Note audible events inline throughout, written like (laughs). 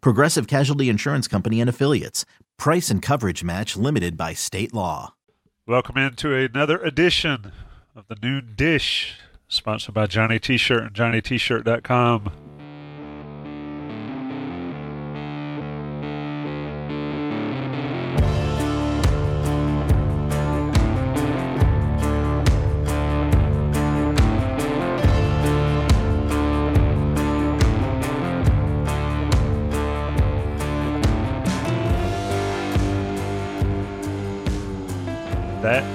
Progressive Casualty Insurance Company and Affiliates. Price and coverage match limited by state law. Welcome into another edition of the Noon Dish, sponsored by Johnny T-Shirt and JohnnyT-Shirt.com.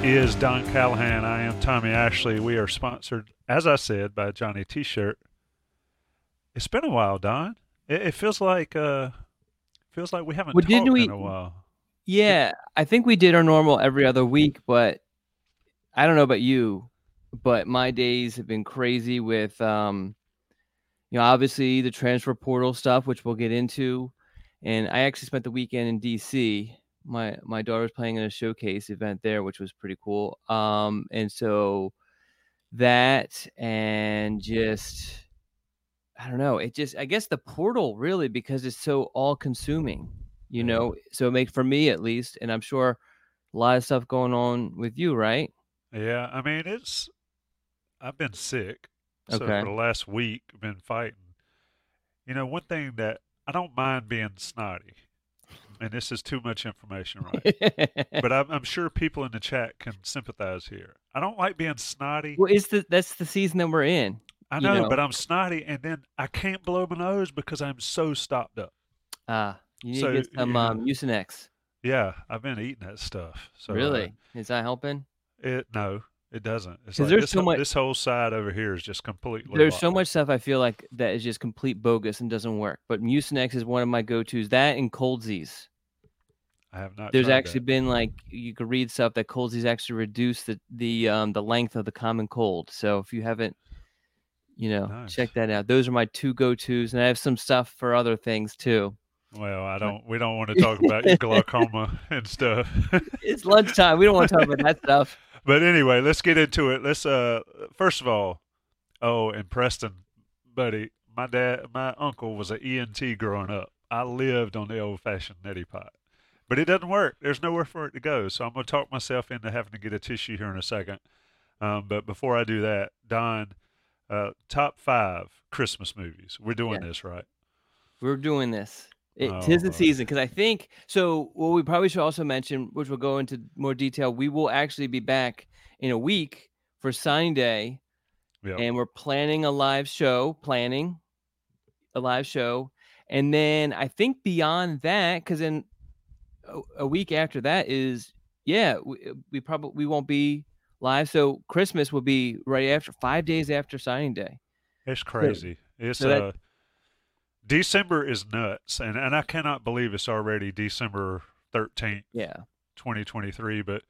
is Don Callahan. I am Tommy Ashley. We are sponsored, as I said, by Johnny T-Shirt. It's been a while, Don. It, it feels like uh, feels like we haven't Well, talked we- in a while. Yeah, I think we did our normal every other week, but I don't know about you, but my days have been crazy with um you know, obviously the transfer portal stuff, which we'll get into. And I actually spent the weekend in DC. My my daughter was playing in a showcase event there, which was pretty cool. Um and so that and just I don't know, it just I guess the portal really because it's so all consuming you know so it makes for me at least and i'm sure a lot of stuff going on with you right Yeah, I mean it's. I've been sick, so Okay. for the last week, I've been fighting. You know, one thing that I don't mind being snotty, and this is too much information, right? (laughs) but I'm, I'm sure people in the chat can sympathize here. I don't like being snotty. well it's the that's the season that we're in I you know, know. but I'm snotty, and then I can't blow my nose because I'm so stopped up. ah you need So, to get some yeah. um Mucinex. Yeah, I've been eating that stuff. So uh, really is that helping it no, it doesn't. It's like there's this, so whole- much- this whole side over here is just completely. there's so much stuff i feel like that is just complete bogus and doesn't work but Mucinex is one of my go-to's that and Cold-EEZE I have not. there's actually that. been like you could read stuff that Cold-EEZE actually reduce the the um the length of the common cold so if you haven't you know Nice. check that out those are my two go-to's and i have some stuff for other things too Well, I don't. We don't want to (laughs) talk about your glaucoma and stuff. it's lunchtime we don't want to talk about that stuff but anyway, let's get into it. Let's. Uh, first of all, oh, and Preston, buddy, my dad, my uncle was an ENT growing up. I lived on the old-fashioned neti pot, but it doesn't work. There's nowhere for it to go. So I'm gonna talk myself into having to get a tissue here in a second. Um, but before I do that, Don, uh, top five Christmas movies. We're doing Yeah. this right. we're doing this it Oh, tis the season because i think so what we probably should also mention which we'll go into more detail we will actually be back in a week for signing day Yeah. and we're planning a live show planning a live show and then i think beyond that because in a, a week after that is yeah we, we probably we won't be live so christmas will be right after five days after signing day It's crazy. It's so that- uh December is nuts and, and I cannot believe it's already December thirteenth, yeah twenty twenty three, but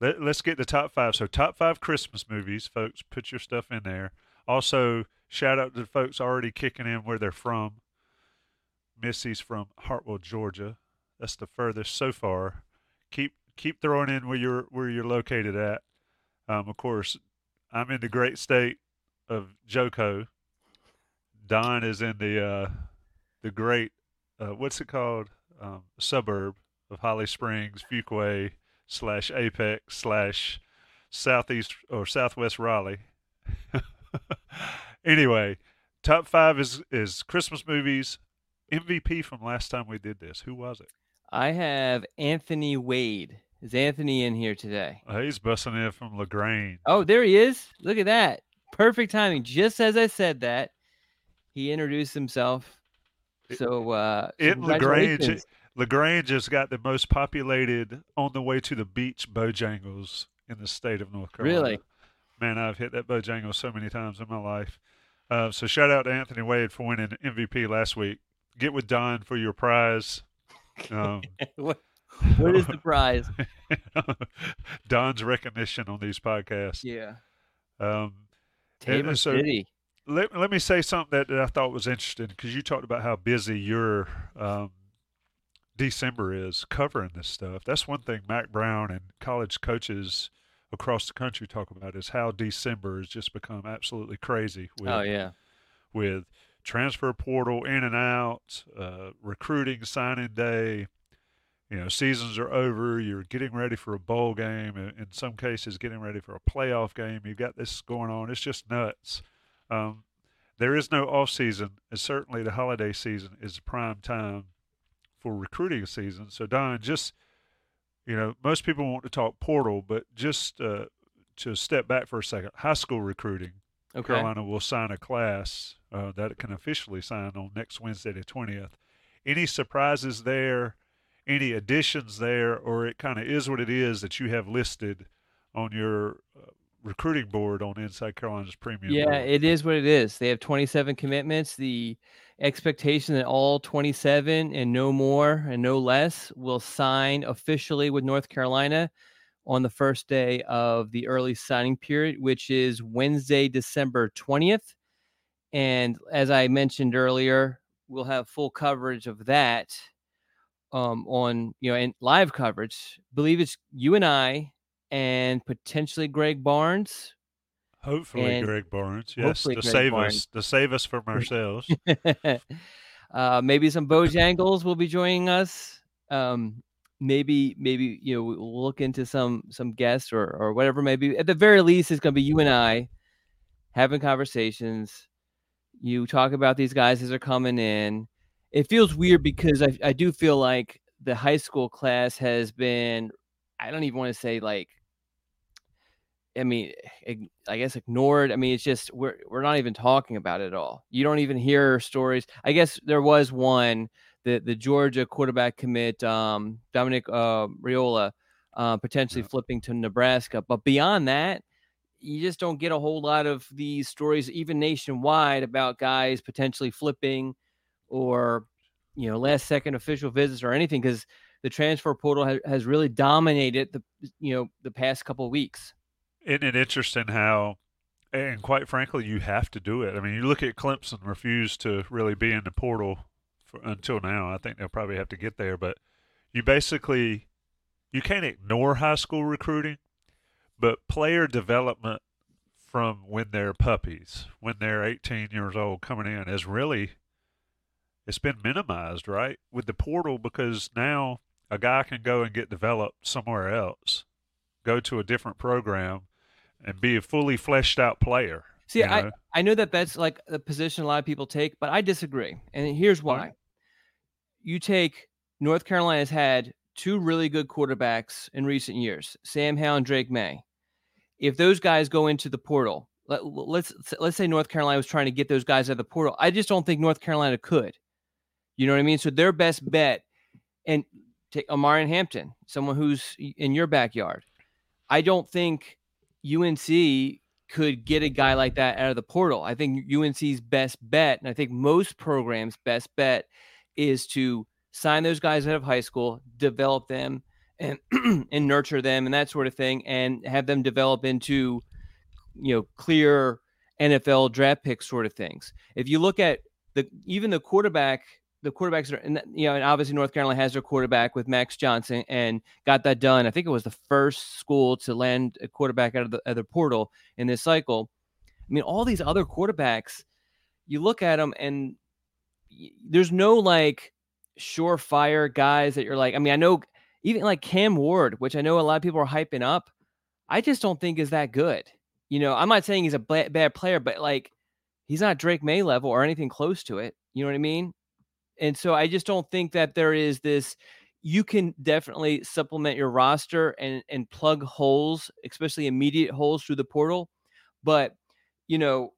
let, let's get the top five. So top five Christmas movies, folks, put your stuff in there. Also, shout out to the folks already kicking in where they're from. Missy's from Hartwell, Georgia. That's the furthest so far. Keep keep throwing in where you're where you're located at. Um, of course, I'm in the great state of JoCo. Don is in the uh, the great uh, what's it called um, suburb of Holly Springs, Fuquay slash Apex slash southeast or southwest Raleigh. (laughs) anyway, top five is is Christmas movies. MVP from last time we did this. Who was it? I have Anthony Wade. Is Anthony in here today? Oh, he's busting in from La Grange. Oh, there he is. Look at that. Perfect timing. Just as I said that, he introduced himself. So, uh, in La Grange. Lagrange has got the most populated on the way to the beach Bojangles in the state of North Carolina. Really? Man, I've hit that Bojangle so many times in my life. Uh, so shout out to Anthony Wade for winning MVP last week. Get with Don for your prize. Um, (laughs) what, what is the prize? (laughs) Don's recognition on these podcasts. Yeah. Um, Tabor so- City. Let, let me say something that, that I thought was interesting because you talked about how busy your um, December is covering this stuff. That's one thing Mack Brown and college coaches across the country talk about is how December has just become absolutely crazy with Oh, yeah. with transfer portal in and out, uh, recruiting signing day. You know, seasons are over. You're getting ready for a bowl game. In in some cases, getting ready for a playoff game. You've got this going on. It's just nuts. Um, there is no off season, and certainly the holiday season is prime time for recruiting season. So, Don, just you know, most people want to talk portal, but just uh, to step back for a second, high school recruiting. Okay. Carolina will sign a class uh, that it can officially sign on next Wednesday, the 20th. Any surprises there? Any additions there? Or it kind of is what it is that you have listed on your uh, recruiting board on Inside Carolina's premium? Yeah, board? it is what it is. They have 27 commitments. The expectation that all 27 and no more and no less will sign officially with North Carolina on the first day of the early signing period, which is Wednesday, December 20th. And as I mentioned earlier, we'll have full coverage of that um, on, you know, and live coverage. believe it's you and I and potentially Greg Barnes Hopefully, and Greg Barnes. Yes, to Greg save Barnes. us, to save us from ourselves. (laughs) uh, maybe some Bojangles will be joining us. Um, maybe, maybe you know we'll look into some some guests or or whatever. Maybe at the very least, it's going to be you and I having conversations. You talk about these guys as they're coming in. It feels weird because I I do feel like the high school class has been. I don't even want to say like I mean, I guess ignored. I mean, it's just we're we're not even talking about it at all. You don't even hear stories. I guess there was one the the Georgia quarterback commit um, Dominic uh, Raiola uh, potentially Yeah. flipping to Nebraska, but beyond that, you just don't get a whole lot of these stories, even nationwide, about guys potentially flipping or you know last second official visits or anything because the transfer portal has, has really dominated the you know the past couple of weeks. Isn't it interesting how, and quite frankly, you have to do it. I mean, you look at Clemson refused to really be in the portal for, until now. I think they'll probably have to get there, but you basically you can't ignore high school recruiting, but player development from when they're puppies, when they're 18 years old, coming in is really it's been minimized, right, with the portal because now a guy can go and get developed somewhere else, go to a different program, and be a fully fleshed out player. See, you I, know? I know that that's like the position a lot of people take, but I disagree. And here's why. You take North Carolina's had two really good quarterbacks in recent years, Sam Howell and Drake Maye. If those guys go into the portal, let, let's let's say North Carolina was trying to get those guys out of the portal. I just don't think North Carolina could. You know what I mean? So their best bet, and take Omarion Hampton, someone who's in your backyard. I don't think UNC could get a guy like that out of the portal. I think UNC's best bet, and I think most programs' best bet, is to sign those guys out of high school, develop them, and (clears throat) and nurture them, and that sort of thing, and have them develop into, you know, clear NFL draft pick sort of things. If you look at the even the quarterback, the quarterbacks are, and you know, and obviously North Carolina has their quarterback with Max Johnson and got that done. I think it was the first school to land a quarterback out of the, other portal in this cycle. I mean, all these other quarterbacks, you look at them and there's no like surefire guys that you're like. I mean, I know even like Cam Ward, which I know a lot of people are hyping up. I just don't think is that good. You know, I'm not saying he's a ba- bad player, but like he's not Drake Maye level or anything close to it. You know what I mean? And so I just don't think that there is this. You can definitely supplement your roster and and plug holes, especially immediate holes through the portal. But you know,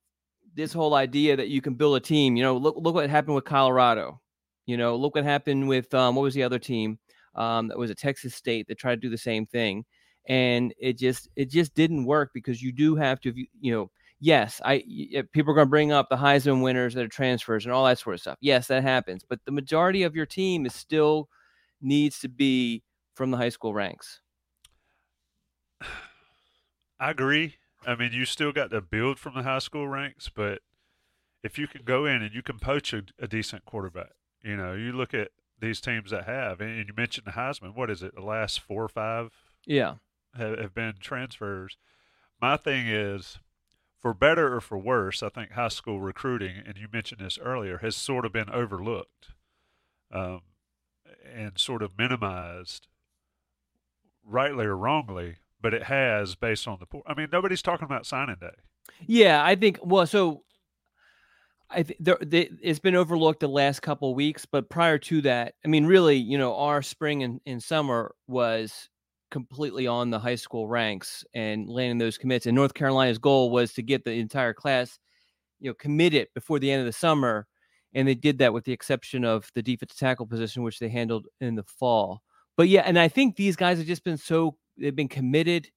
this whole idea that you can build a team. You know, look look what happened with Colorado. You know, look what happened with um, what was the other team? Um, that was a Texas State that tried to do the same thing, and it just it just didn't work because you do have to you know yes, I eh, people are going to bring up the Heisman winners that are transfers and all that sort of stuff. Yes, that happens, but the majority of your team is still needs to be from the high school ranks. I agree. I mean, you still got to build from the high school ranks, but if you can go in and you can poach a, a decent quarterback, you know, you look at these teams that have, and you mentioned the Heisman. What is it? The last four or five, yeah, have, have been transfers. My thing is, for better or for worse, I think high school recruiting, and you mentioned this earlier, has sort of been overlooked um, and sort of minimized, rightly or wrongly, but it has based on the. Poor. I mean, nobody's talking about signing day. Yeah, I think. Well, so I think there, they, it's been overlooked the last couple weeks, but prior to that, I mean, really, you know, our spring and, and summer was completely on the high school ranks and landing those commits. And North Carolina's goal was to get the entire class, you know, committed before the end of the summer. And they did that with the exception of the defensive tackle position, which they handled in the fall. But yeah, and I think these guys have just been so they've been committed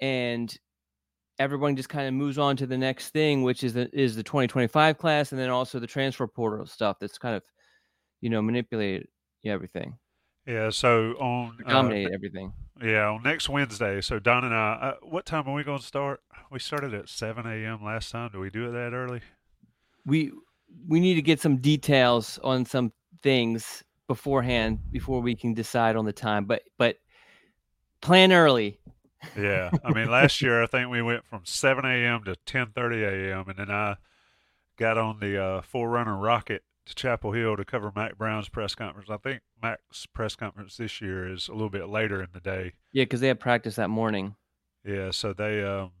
and everyone just kind of moves on to the next thing, which is the is the 2025 class, and then also the transfer portal stuff that's kind of, you know, manipulated everything. Yeah. So on dominate uh, everything. Yeah, on next Wednesday. So Don and I, uh, what time are we going to start? We started at 7 a.m. last time. Do we do it that early? We we need to get some details on some things beforehand before we can decide on the time. But but plan early. yeah, I mean, (laughs) last year I think we went from 7 a.m. to 10:30 a.m. and then I got on the uh, 4Runner rocket to Chapel Hill to cover Mack Brown's press conference. I think Mack's press conference this year is a little bit later in the day. Yeah, because they had practice that morning. Yeah, so they um,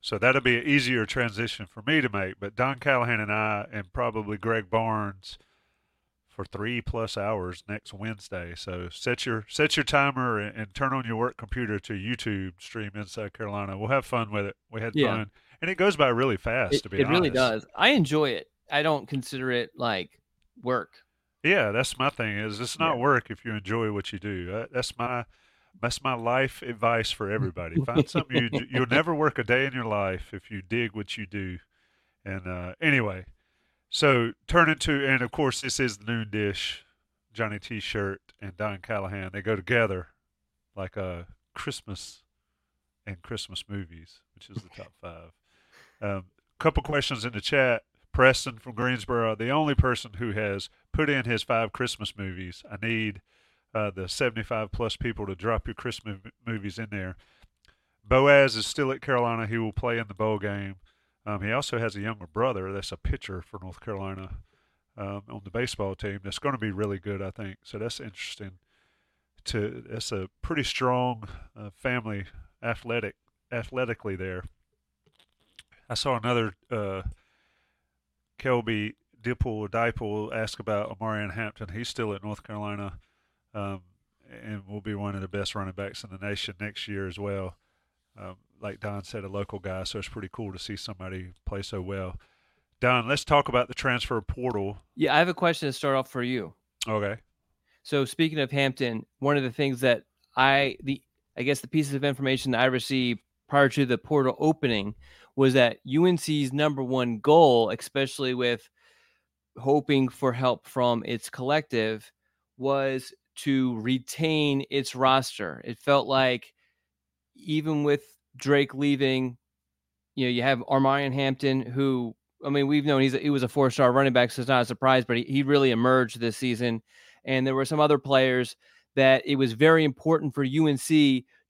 so that'll be an easier transition for me to make. But Don Callahan and I, and probably Greg Barnes, for three plus hours next Wednesday. So set your set your timer and, and turn on your work computer to YouTube stream Inside Carolina. We'll have fun with it. We had yeah. fun, and it goes by really fast. It, to be honest. it honest, really does. I enjoy it. I don't consider it like work. Yeah, that's my thing. Is it's not yeah. work if you enjoy what you do. That's my that's my life advice for everybody. Find something you you'll never work a day in your life if you dig what you do. And uh, anyway, so turn into and of course this is the noon dish, Johnny T-shirt and Don Callahan. They go together like a Christmas and Christmas movies, which is the top five. Um, couple questions in the chat. Preston from Greensboro, the only person who has put in his five Christmas movies. I need uh, the 75 plus people to drop your Christmas movies in there. Boaz is still at Carolina. He will play in the bowl game. Um, he also has a younger brother that's a pitcher for North Carolina um, on the baseball team. That's going to be really good, I think. So that's interesting. To that's a pretty strong uh, family, athletic, athletically there. I saw another uh, Kelby Dipple Dipple ask about Omarion Hampton. He's still at North Carolina, um, and will be one of the best running backs in the nation next year as well. Um, like Don said, a local guy, so it's pretty cool to see somebody play so well. Don, let's talk about the transfer portal. Yeah, I have a question to start off for you. Okay. So speaking of Hampton, one of the things that I the I guess the pieces of information that I received prior to the portal opening was that UNC's number one goal, especially with hoping for help from its collective, was to retain its roster. It felt like even with Drake leaving, you know, you have Omarion Hampton, who I mean, we've known he's a, he was a four star running back, so it's not a surprise, but he, he really emerged this season. And there were some other players that it was very important for UNC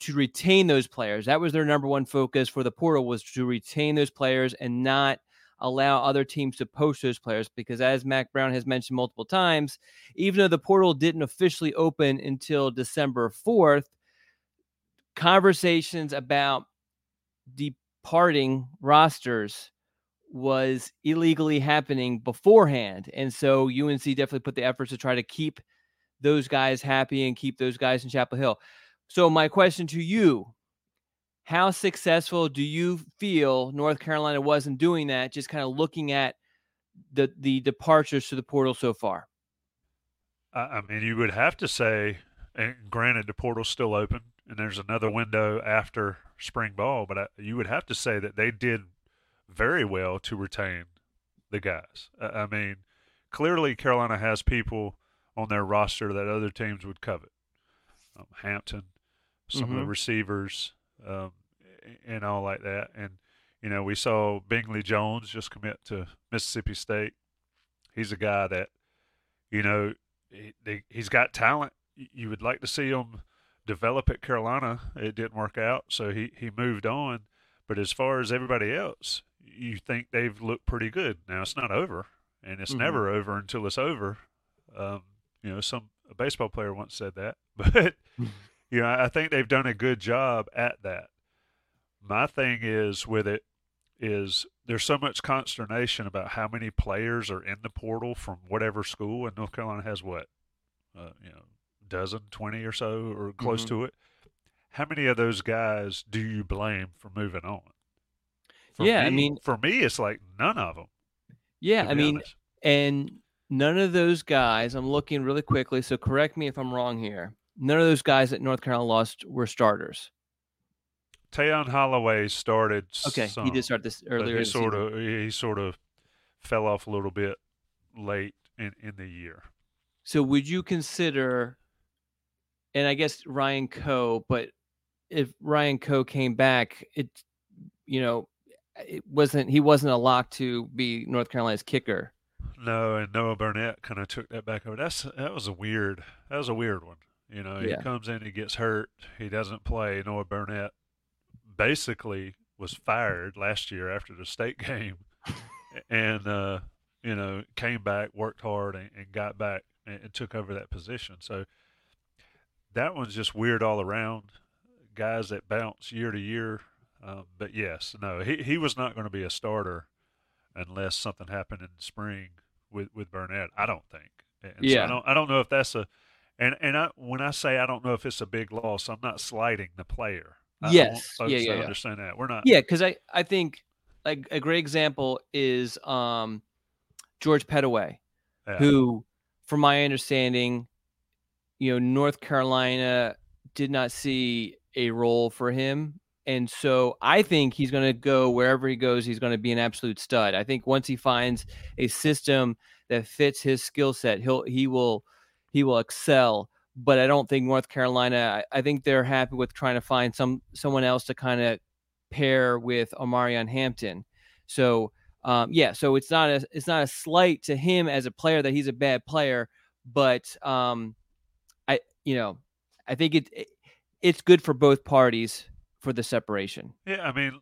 to retain those players. That was their number one focus for the portal was to retain those players and not allow other teams to poach those players because as Mack Brown has mentioned multiple times, even though the portal didn't officially open until December 4th, conversations about departing rosters was illegally happening beforehand. And so UNC definitely put the efforts to try to keep those guys happy and keep those guys in Chapel Hill. So, my question to you how successful do you feel North Carolina was in doing that? Just kind of looking at the the departures to the portal so far. I mean, you would have to say, and granted, the portal's still open, and there's another window after spring ball, but I, you would have to say that they did very well to retain the guys. I mean, clearly Carolina has people on their roster that other teams would covet. Um, Hampton, some mm-hmm. of the mm-hmm. receivers, um, and all like that. And you know, we saw Bingley Jones just commit to Mississippi State. He's a guy that, you know, he, he's got talent. You would like to see him develop at Carolina. It didn't work out, so he, he moved on. But as far as everybody else, you think they've looked pretty good. Now it's not over, and it's mm-hmm. never over until it's over. Um, you know, some a baseball player once said that, (laughs) but you know, I think they've done a good job at that. My thing is with it is there's so much consternation about how many players are in the portal from whatever school, and North Carolina has what, uh, you know, dozen, twenty or so, or close mm-hmm. to it. How many of those guys do you blame for moving on? For yeah, me, I mean, for me, it's like none of them. Yeah, I mean, honest. and none of those guys. I'm looking really quickly, so correct me if I'm wrong here. None of those guys that North Carolina lost were starters. Tayon Holloway started. Okay, some, he did start this earlier. He sort of he sort of fell off a little bit late in in the year. So would you consider? And I guess Ryan Coe, but if Ryan Coe came back, it you know it wasn't he wasn't a lock to be North Carolina's kicker. No, and Noah Burnett kind of took that back over. That's that was a weird that was a weird one. You know, yeah. he comes in, he gets hurt, he doesn't play. Noah Burnett basically was fired last year after the state (laughs) game, and uh, you know came back, worked hard, and, and got back and, and, took over that position. So that one's just weird all around. Guys that bounce year to year, um, but yes, no, he he was not going to be a starter unless something happened in the spring with with Burnett. I don't think. And yeah. So I don't I don't know if that's a and and I, when I say I don't know if it's a big loss, I'm not slighting the player. I yes. Yeah, yeah, yeah. Understand that we're not. Yeah, because I I think like a great example is um George Pettaway, yeah. who, from my understanding, you know, North Carolina did not see a role for him. And so I think he's going to go wherever he goes, he's going to be an absolute stud. I think once he finds a system that fits his skill set, he'll he will he will excel but I don't think North Carolina. I, I think they're happy with trying to find some someone else to kind of pair with Omarion Hampton. So um, yeah, so it's not a it's not a slight to him as a player that he's a bad player, but um, I you know I think it, it it's good for both parties for the separation. Yeah, I mean,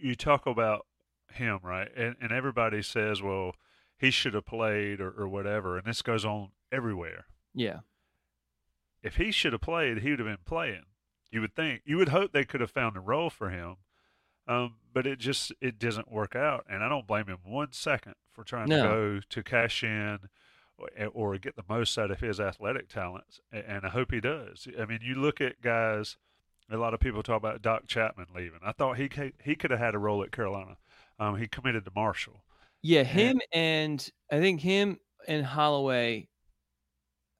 you talk about him right, and and everybody says, well, he should have played or, or whatever, and this goes on everywhere. Yeah if he should have played, he would have been playing. You would think. You would hope they could have found a role for him, um, but it just it doesn't work out. And I don't blame him one second for trying no. to go to cash in or, eh, or, get the most out of his athletic talents. And I hope he does. I mean, you look at guys. A lot of people talk about Doc Chapman leaving. I thought he he could have had a role at Carolina. Um, he committed to Marshall. Yeah, him and, and I think him and Holloway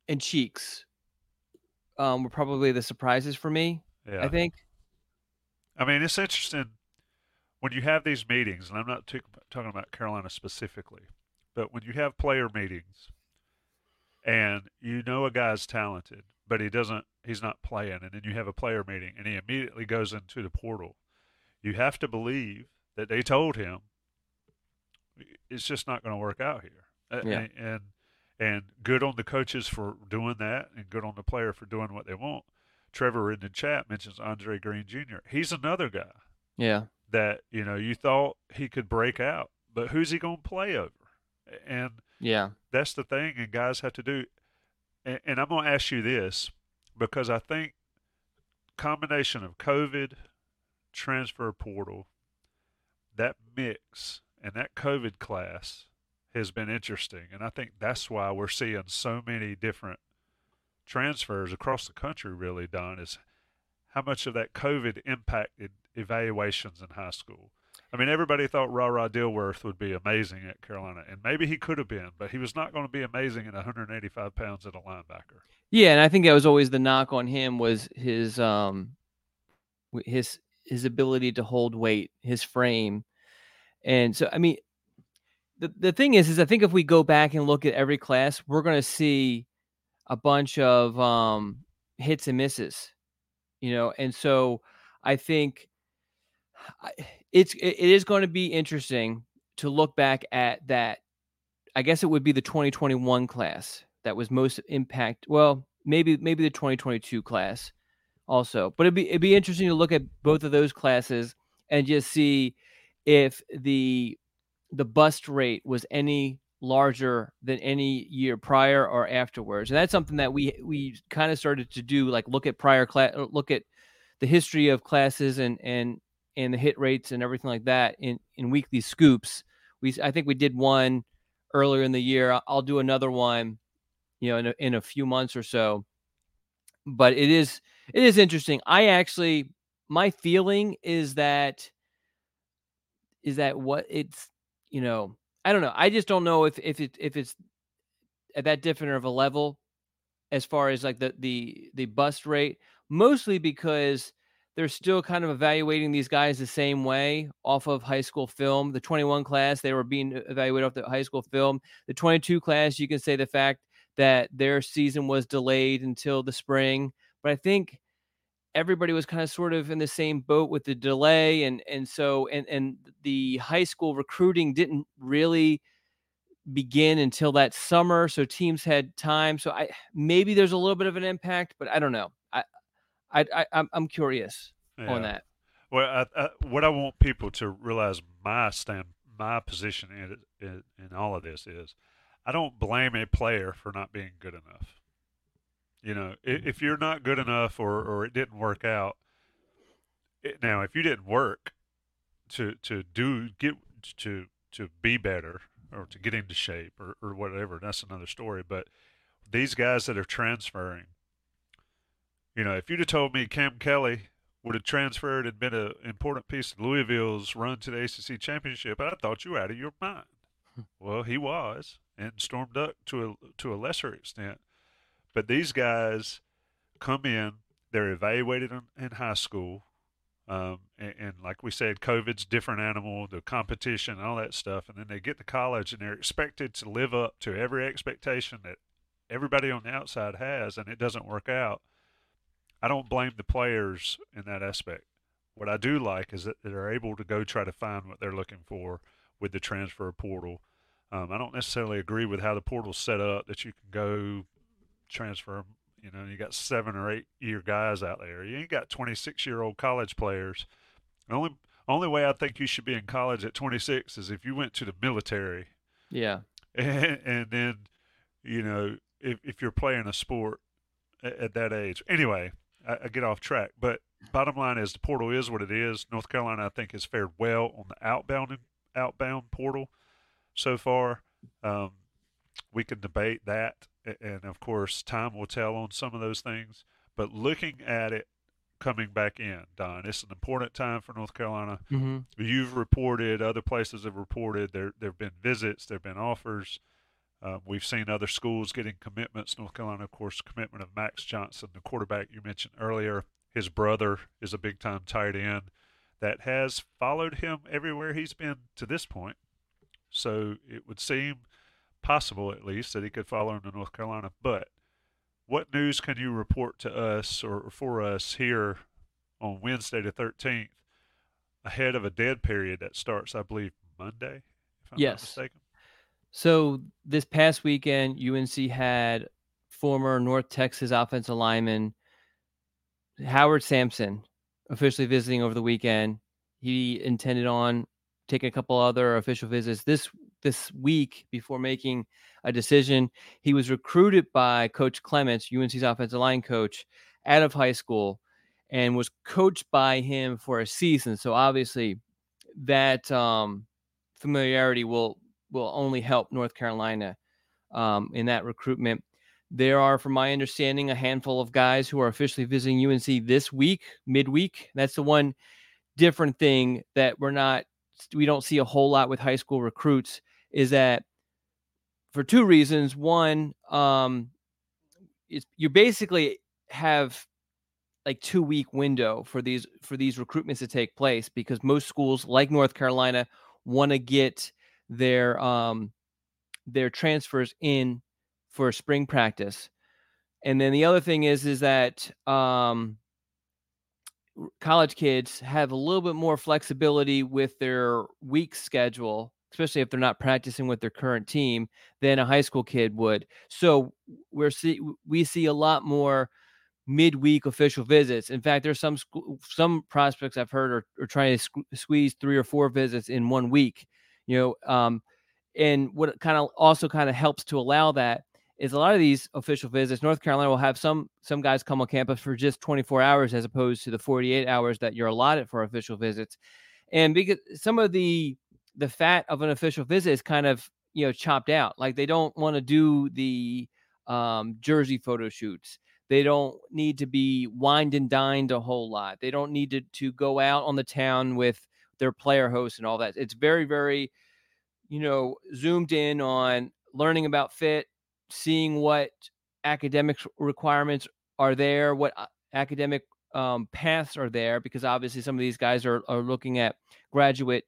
and Cheeks um, were probably the surprises for me. Yeah. I think. I mean, it's interesting when you have these meetings, and I'm not t- talking about Carolina specifically, but when you have player meetings and you know a guy's talented, but he doesn't, he's not playing, and then you have a player meeting and he immediately goes into the portal, you have to believe that they told him it's just not going to work out here. Yeah. And, and and good on the coaches for doing that, and good on the player for doing what they want. Trevor in the chat mentions Andre Greene Jr. He's another guy. Yeah. That you know you thought he could break out, but who's he going to play over? And yeah, that's the thing, and guys have to do. And, and I'm going to ask you this because I think combination of COVID, transfer portal, that mix, and that COVID class has been interesting, and I think that's why we're seeing so many different transfers across the country. Really, Don is how much of that COVID impacted evaluations in high school. I mean, everybody thought Ra Ra Dillworth would be amazing at Carolina, and maybe he could have been, but he was not going to be amazing at 185 pounds at a linebacker. Yeah, and I think that was always the knock on him was his um his his ability to hold weight, his frame. And so I mean the the thing is is I think if we go back and look at every class, we're going to see a bunch of um hits and misses. You know, and so I think it's it is going to be interesting to look back at that I guess it would be the 2021 class that was most impact. Well, maybe maybe the 2022 class also, but it'd be it'd be interesting to look at both of those classes and just see if the the bust rate was any larger than any year prior or afterwards. And that's something that we we kind of started to do, like look at prior class, look at the history of classes and and and the hit rates and everything like that in in weekly scoops. We I think we did one earlier in the year. I'll do another one you know, in a, in a few months or so. But it is it is interesting. I actually my feeling is that is that what it's you know I don't know. I just don't know if if it if it's at that different of a level as far as like the the the bust rate. Mostly because they're still kind of evaluating these guys the same way off of high school film. The 21 class, they were being evaluated off the high school film. The 22 class, you can say the fact that their season was delayed until the spring. But I think everybody was kind of sort of in the same boat with the delay and and so and and the high school recruiting didn't really begin until that summer so teams had time so i maybe there's a little bit of an impact but i don't know i i, I am I'm curious yeah. on that well I, I, what i want people to realize my stand my position in, in in all of this is I don't blame a player for not being good enough. You know, mm-hmm. if you're not good enough or, or it didn't work out, it, now if you didn't work to to do get to to be better or to get into shape or, or whatever, that's another story. But these guys that are transferring, you know, if you'd have told me Cam Kelly would have transferred and been an important piece of Louisville's run to the ACC championship, I thought you were out of your mind. (laughs) Well, he was and Storm Duck to a to a lesser extent. But these guys come in, they're evaluated in, in high school, um, and, and, like we said, COVID's different animal, the competition, all that stuff, and then they get to college and they're expected to live up to every expectation that everybody on the outside has, and it doesn't work out. I don't blame the players in that aspect. What I do like is that they're able to go try to find what they're looking for with the transfer portal um, I don't necessarily agree with how the portal's set up that you can go transfer. You know, you got seven or eight year guys out there. You ain't got 26 year old college players. The only only way I think you should be in college at 26 is if you went to the military. Yeah. And, (laughs) and then, you know, if, if you're playing a sport at, at that age. Anyway, I, I, get off track. But bottom line is the portal is what it is. North Carolina, I think, has fared well on the outbound outbound portal so far. Um, we can debate that, and of course, time will tell on some of those things. But looking at it coming back in, Don, it's an important time for North Carolina. Mm-hmm. You've reported, other places have reported. There, there have been visits, there have been offers. Um, we've seen other schools getting commitments. North Carolina, of course, commitment of Max Johnson, the quarterback you mentioned earlier. His brother is a big time tight end that has followed him everywhere he's been to this point. So it would seem possible, at least, that he could follow into North Carolina. But what news can you report to us or for us here on Wednesday the 13th ahead of a dead period that starts, I believe, Monday, if I'm yes. not mistaken? So this past weekend, UNC had former North Texas offensive lineman Howard Sampson officially visiting over the weekend. He intended on taking a couple other official visits this this week before making a decision. He was recruited by Coach Clements, UNC's offensive line coach, out of high school, and was coached by him for a season. So obviously, that um, familiarity will will only help North Carolina um, in that recruitment. There are, from my understanding, a handful of guys who are officially visiting UNC this week, midweek. That's the one different thing that we're not, we don't see a whole lot with high school recruits is that for two reasons. One, um, you basically have like two week window for these for these recruitments to take place because most schools like North Carolina want to get their um their transfers in for spring practice. And then the other thing is is that um college kids have a little bit more flexibility with their week schedule especially if they're not practicing with their current team than a high school kid would. So we're see we see a lot more midweek official visits. In fact, there's some some prospects I've heard are, are trying to squ- squeeze three or four visits in one week. You know, um, and what kind of also kind of helps to allow that is a lot of these official visits. North Carolina will have some some guys come on campus for just 24 hours as opposed to the 48 hours that you're allotted for official visits. And because some of the the fat of an official visit is kind of you know chopped out. Like they don't want to do the um, jersey photo shoots. They don't need to be wined and dined a whole lot. They don't need to to go out on the town with their player hosts and all that. It's very very you know zoomed in on learning about fit, seeing what academic requirements are there, what uh, academic um, paths are there, because obviously some of these guys are, are looking at graduate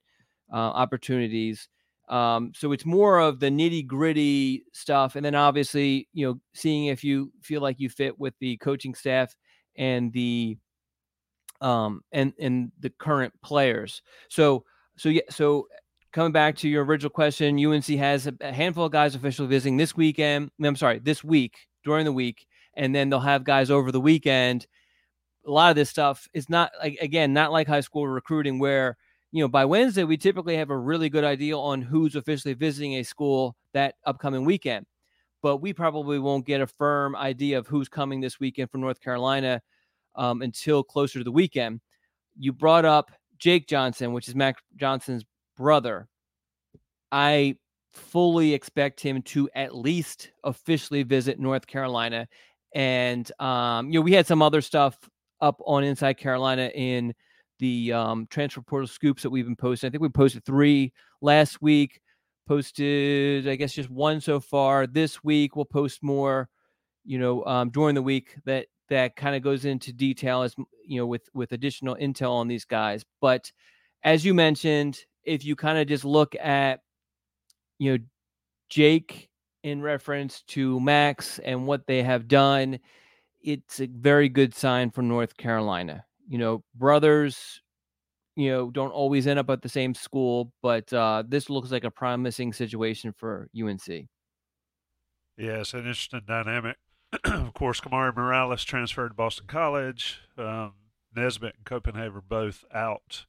uh, opportunities. Um, so it's more of the nitty gritty stuff, and then obviously, you know, seeing if you feel like you fit with the coaching staff and the um and and the current players. So so yeah, so coming back to your original question, UNC has a, handful of guys officially visiting this weekend. I'm sorry, this week during the week, and then they'll have guys over the weekend. A lot of this stuff is not like again, not like high school recruiting where you know, by Wednesday, we typically have a really good idea on who's officially visiting a school that upcoming weekend. But we probably won't get a firm idea of who's coming this weekend from North Carolina um, until closer to the weekend. You brought up Jake Johnson, which is Max Johnson's brother. I fully expect him to at least officially visit North Carolina. And, um, you know, we had some other stuff up on Inside Carolina in the um, transfer portal scoops that we've been posting. I think we posted three last week. Posted, I guess, just one so far. This week we'll post more. You know, um, during the week that that kind of goes into detail as you know with with additional intel on these guys. But as you mentioned, if you kind of just look at you know Jake in reference to Max and what they have done, it's a very good sign for North Carolina you know, brothers, you know, don't always end up at the same school, but uh, this looks like a promising situation for UNC. Yeah, an interesting dynamic. (clears throat) of course, Kamari Morales transferred to Boston College. Um, Nesbit and Copenhaver both out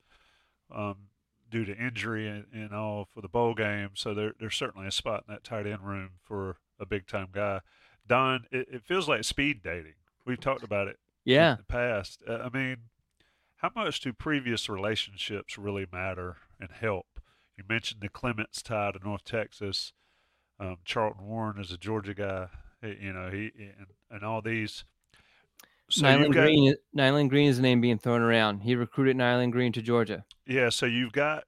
um, due to injury and, and, all for the bowl game. So there, there's certainly a spot in that tight end room for a big time guy. Don, it, it feels like speed dating. We've talked about it yeah. in the past. Uh, I mean, how much do previous relationships really matter and help? You mentioned the Clements tie to North Texas. Um, Charlton Warren is a Georgia guy. Eh, you know, he eh, and, and all these. So Nyland got, Green, Nyland Green is the name being thrown around. He recruited Nyland Green to Georgia. Yeah, so you've got,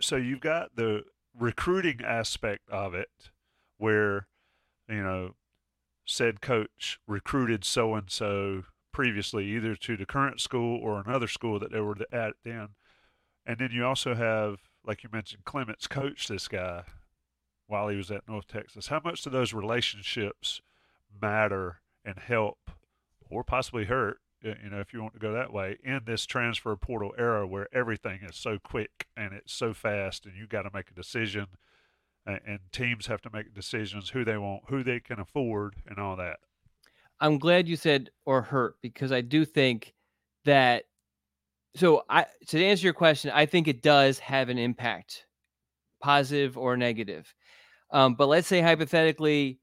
so you've got the recruiting aspect of it, where, you know, said coach recruited so and so previously, either to the current school or another school that they were at then. And then you also have, like you mentioned, Clements coached this guy while he was at North Texas. How much do those relationships matter and help, or possibly hurt, you know, if you want to go that way, in this transfer portal era where everything is so quick and it's so fast, and you got to make a decision, and, and teams have to make decisions who they want, who they can afford, and all that. I'm glad you said or hurt because I do think that. So I to answer your question, I think it does have an impact, positive or negative. Um, but let's say hypothetically,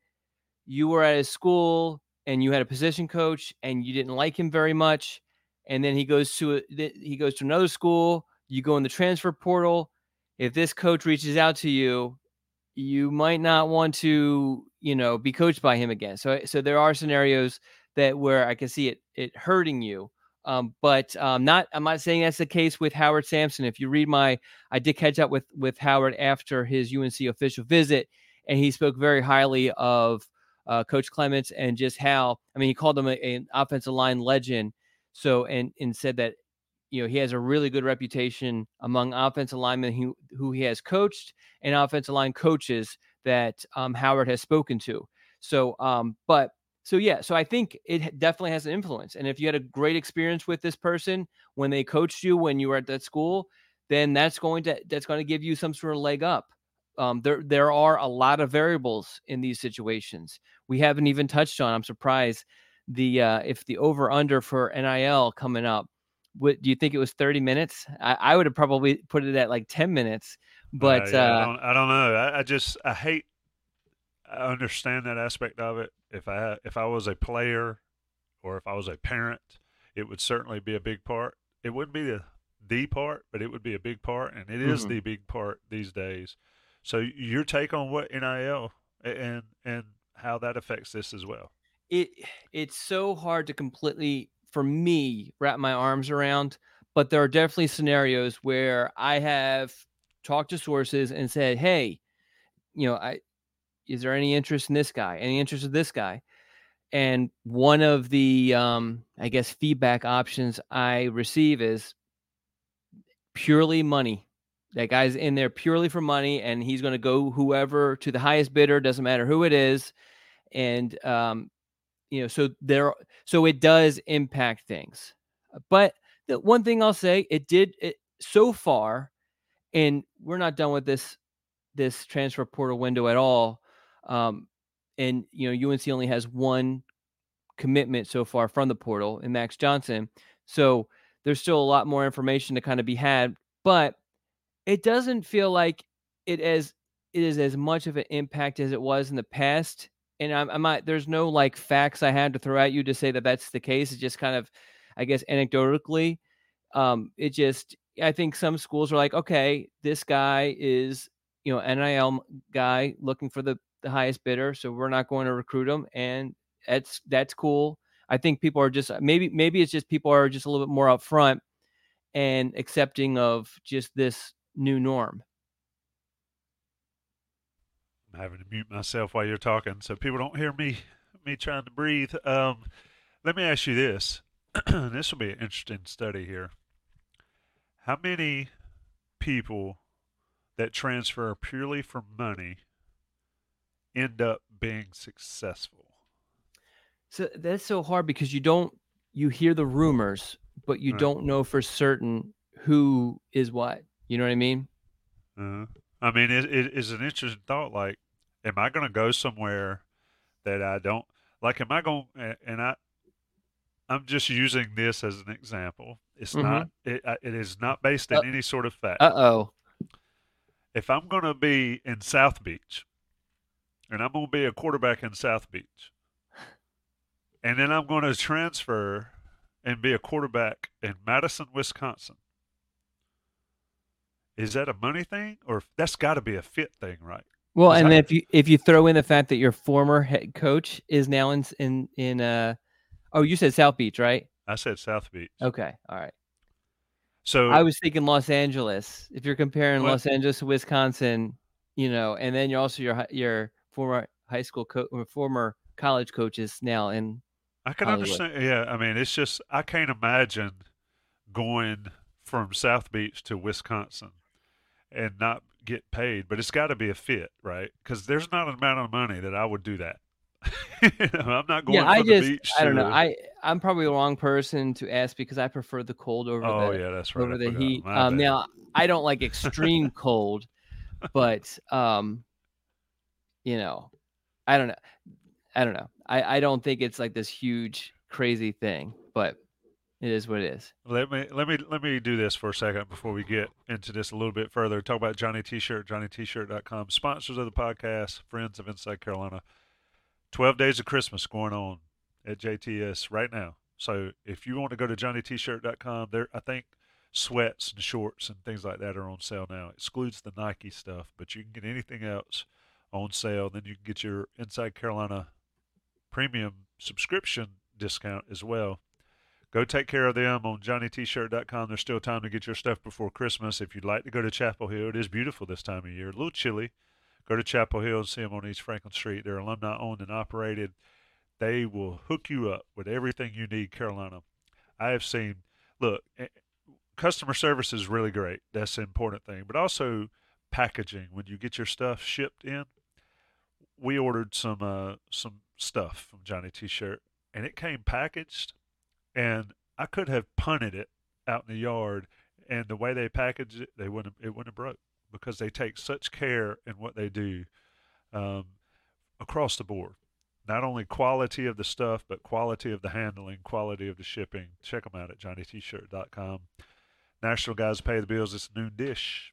you were at a school and you had a position coach and you didn't like him very much, and then he goes to a, he goes to another school. You go in the transfer portal. if this coach reaches out to you, you might not want to, you know, be coached by him again. So, so there are scenarios that where I can see it it hurting you. Um, but um, not I'm not saying that's the case with Howard Sampson. If you read my, I did catch up with with Howard after his UNC official visit, and he spoke very highly of uh, Coach Clements and just how I mean he called him an offensive line legend. So and and said that you know he has a really good reputation among offensive linemen who who he has coached and offensive line coaches that um, Howard has spoken to. So, um, but so yeah, so I think it definitely has an influence. And if you had a great experience with this person when they coached you when you were at that school, then that's going to that's going to give you some sort of leg up. Um, there there are a lot of variables in these situations. We haven't even touched on. I'm surprised the uh, if the over under for NIL coming up. What do you think it was 30 minutes? I, I would have probably put it at like 10 minutes. But uh, yeah, uh, I, don't, I don't know. I, I just I hate. I understand that aspect of it. If I if I was a player, or if I was a parent, it would certainly be a big part. It wouldn't be the the part, but it would be a big part, and it is Mhm. the big part these days. So your take on what NIL and and how that affects this as well. it it's so hard to completely for me wrap my arms around but there are definitely scenarios where i have talked to sources and said hey you know i is there any interest in this guy any interest in this guy? And one of the um i guess feedback options i receive is purely money. That guy's in there purely for money and he's going to go whoever to the highest bidder doesn't matter who it is and um you know so there so it does impact things. But the one thing i'll say it did it so far and we're not done with this this transfer portal window at all um and you know unc only has one commitment so far from the portal in max johnson so there's still a lot more information to kind of be had but it doesn't feel like it as it is as much of an impact as it was in the past and I'm, I'm not there's no like facts i had to throw at you to say that that's the case it's just kind of i guess anecdotally um it just i think some schools are like okay this guy is you know nil guy looking for the the highest bidder so we're not going to recruit them, and that's that's cool i think people are just maybe maybe it's just people are just a little bit more upfront and accepting of just this new norm I'm having to mute myself while you're talking so people don't hear me me trying to breathe. Um, let me ask you this. (clears throat) this will be an interesting study here. How many people that transfer purely for money end up being successful? So that's so hard because you don't you hear the rumors, but you Right. don't know for certain who is what. You know what I mean? Uh, I mean, it, it is an interesting thought. Like, am I going to go somewhere that I don't like? Am I going? And I, I'm just using this as an example. It's Mhm. not. It, it is not based in Uh, any sort of fact. Uh oh. if I'm going to be in South Beach, and I'm going to be a quarterback in South Beach, and then I'm going to transfer and be a quarterback in Madison, Wisconsin. Is that a money thing, or that's got to be a fit thing, right? Well, and then if you if you throw in the fact that your former head coach is now in in in uh oh you said South Beach right? I said South Beach. Okay, all right. So I was thinking Los Angeles. If you're comparing What? Los Angeles to Wisconsin, you know, and then you're also your your former high school coach or former college coaches now in I can Hollywood. understand. Yeah, I mean, it's just I can't imagine going from South Beach to Wisconsin and not get paid. But it's got to be a fit, right? Because there's not an amount of money that I would do that. (laughs) I'm not going yeah, I just. I don't know. I I'm probably the wrong person to ask because I prefer the cold over Oh the yeah, that's right. over I the heat. Um, now I don't like (laughs) extreme cold, but um, you know, I don't know. I don't know. I I don't think it's like this huge crazy thing, but it is what it is. Let me let me let me do this for a second before we get into this a little bit further. Talk about Johnny T-shirt, JohnnyT-shirt.com, sponsors of the podcast, friends of Inside Carolina. Twelve days of Christmas going on at JTS right now. So if you want to go to JohnnyT-shirt.com, there I think sweats and shorts and things like that are on sale now. Excludes the Nike stuff, but you can get anything else on sale. Then you can get your Inside Carolina premium subscription discount as well. Go take care of them on johnnytshirt.com. There's still time to get your stuff before Christmas. If you'd like to go to Chapel Hill, it is beautiful this time of year. A little chilly. Go to Chapel Hill and see them on East Franklin Street. They're alumni owned and operated. They will hook you up with everything you need, Carolina. I have seen, look, eh, customer service is really great. That's an important thing. But also packaging. When you get your stuff shipped in, we ordered some uh, some stuff from Johnny T-shirt, and it came packaged, and I could have punted it out in the yard, and the way they packaged it, they wouldn't it wouldn't have broke because they take such care in what they do um, across the board. Not only quality of the stuff, but quality of the handling, quality of the shipping. Check them out at johnnytshirt.com. National guys pay the bills. It's noon dish.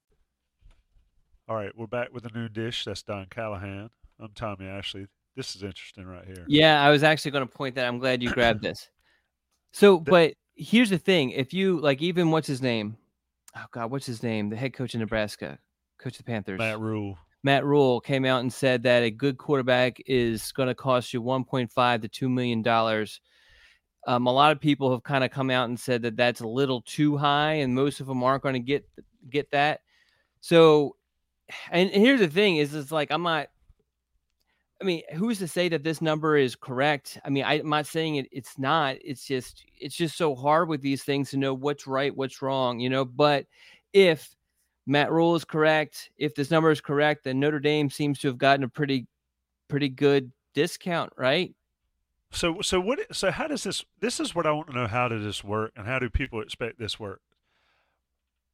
All right, we're back with a new dish. That's Don Callahan. I'm Tommy Ashley. This is interesting right here. Yeah, I was actually going to point that. I'm glad you grabbed (coughs) this. So, but here's the thing: if you like, even what's his name? Oh God, what's his name? The head coach in Nebraska, coach of the Panthers, Matt Rhule. Matt Rhule came out and said that a good quarterback is going to cost you 1.5 to 2 million dollars. Um, a lot of people have kind of come out and said that that's a little too high, and most of them aren't going to get get that. So, and, here's the thing: is it's like I'm not. I mean, who's to say that this number is correct? I mean, I, am not saying it. It's not. It's just it's just so hard with these things to know what's right, what's wrong, you know. But if Matt Rhule is correct, if this number is correct, then Notre Dame seems to have gotten a pretty pretty good discount, right? So so what so how does this this is what I want to know how does this work and how do people expect this work?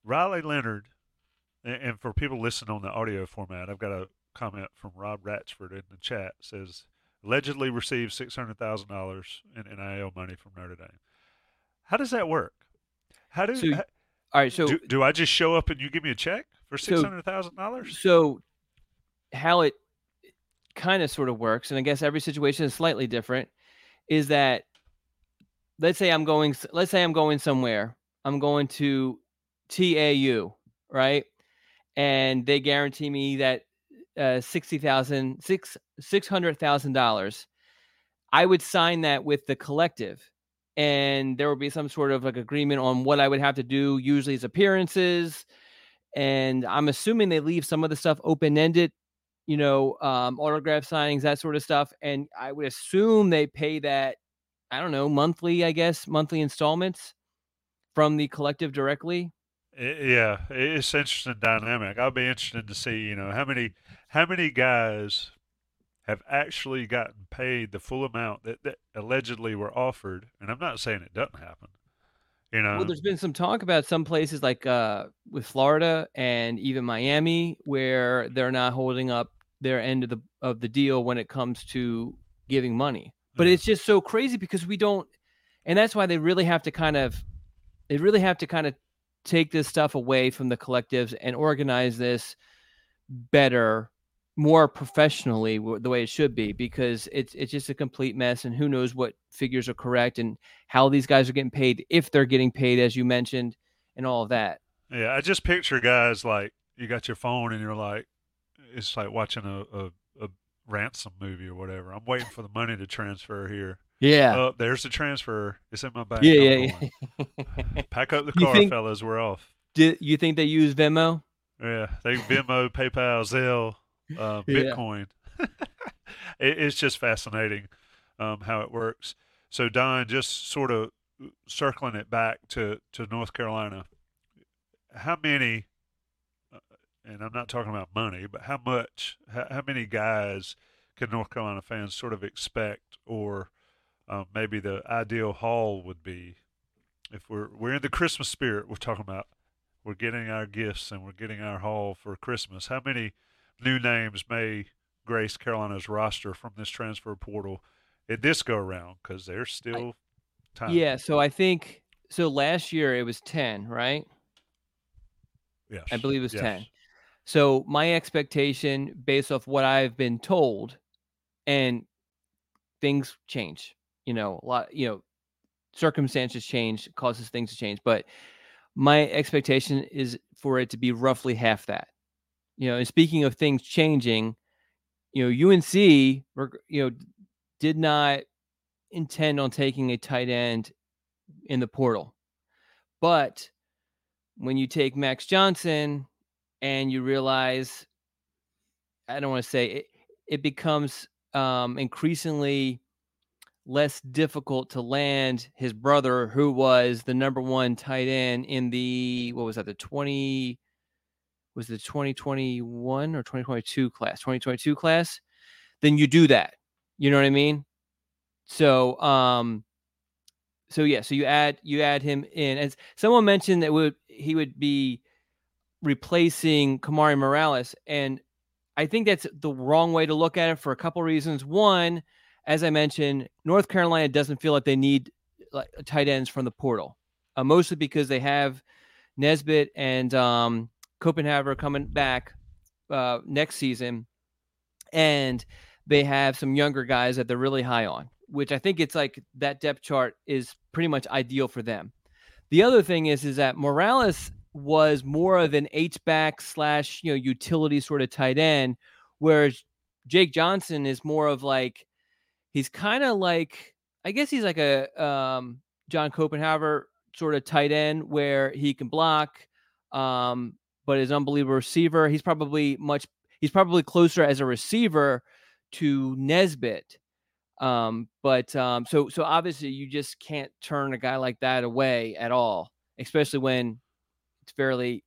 Riley Leonard and, and for people listening on the audio format, I've got a comment from Rob Ratchford in the chat says allegedly received six hundred thousand dollars in NIL money from Notre Dame. How does that work? How do So, how- All right, so do, do I just show up and you give me a check for six hundred thousand dollars? So, how it kind of sort of works, and I guess every situation is slightly different, is that let's say I'm going, let's say I'm going somewhere, I'm going to TAU, right? And they guarantee me that uh, sixty thousand, six six hundred thousand dollars. I would sign that with the collective, and there would be some sort of like agreement on what I would have to do. Usually, it's appearances, and I'm assuming they leave some of the stuff open ended, you know, um, autograph signings, that sort of stuff. And I would assume they pay that, I don't know, monthly, I guess, monthly installments from the collective directly. Yeah, it's interesting dynamic. I'll be interested to see, you know, how many how many guys have actually gotten paid the full amount that, that allegedly were offered. And I'm not saying it doesn't happen. You know, Well, there's been some talk about some places like uh, with Florida and even Miami where they're not holding up their end of the of the deal when it comes to giving money. But Yeah. it's just so crazy because we don't, and that's why they really have to kind of, they really have to kind of take this stuff away from the collectives and organize this better more professionally the way it should be because it's it's just a complete mess and who knows what figures are correct and how these guys are getting paid if they're getting paid as you mentioned and all of that. Yeah i just picture guys like you got your phone and you're like it's like watching a, a, a ransom movie or whatever. I'm waiting for the money to transfer here yeah oh there's the transfer it's in my bank yeah yeah, yeah. (laughs) pack up the car think, fellas we're off do you think they use venmo yeah they venmo paypal zelle (laughs) uh, Bitcoin. Yeah. (laughs) it, it's just fascinating um, how it works. So, Don, just sort of circling it back to, to North Carolina, how many, uh, and I'm not talking about money, but how much, how, how many guys can North Carolina fans sort of expect, or um, maybe the ideal haul would be if we're we're in the Christmas spirit? We're talking about we're getting our gifts and we're getting our haul for Christmas. How many new names may grace Carolina's roster from this transfer portal at this go around because there's still time. Yeah, so I think so. Last year it was ten, right? Yes, I believe it was yes. ten. So my expectation, based off what I've been told, and things change. You know, a lot. You know, circumstances change, causes things to change. But my expectation is for it to be roughly half that. You know, and speaking of things changing, you know, UNC, you know, did not intend on taking a tight end in the portal. But when you take Max Johnson and you realize, I don't want to say it, it becomes um, increasingly less difficult to land his brother, who was the number one tight end in the, what was that, the 20, was the 2021 or 2022 class, 2022 class, then you do that. You know what I mean? So, um, so yeah, so you add you add him in, as someone mentioned that would he would be replacing Kamari Morales, and I think that's the wrong way to look at it for a couple reasons. One, as I mentioned, North Carolina doesn't feel like they need like tight ends from the portal, uh, mostly because they have Nesbit and um, Copenhaver coming back uh, next season, and they have some younger guys that they're really high on, which I think it's like that depth chart is pretty much ideal for them. The other thing is, is that Morales was more of an H back slash you know utility sort of tight end, whereas Jake Johnson is more of like he's kind of like I guess he's like a um, John Copenhaver sort of tight end where he can block, um, but is unbelievable receiver. He's probably much. He's probably closer as a receiver to Nesbit. Um, but um, so so obviously you just can't turn a guy like that away at all, especially when it's fairly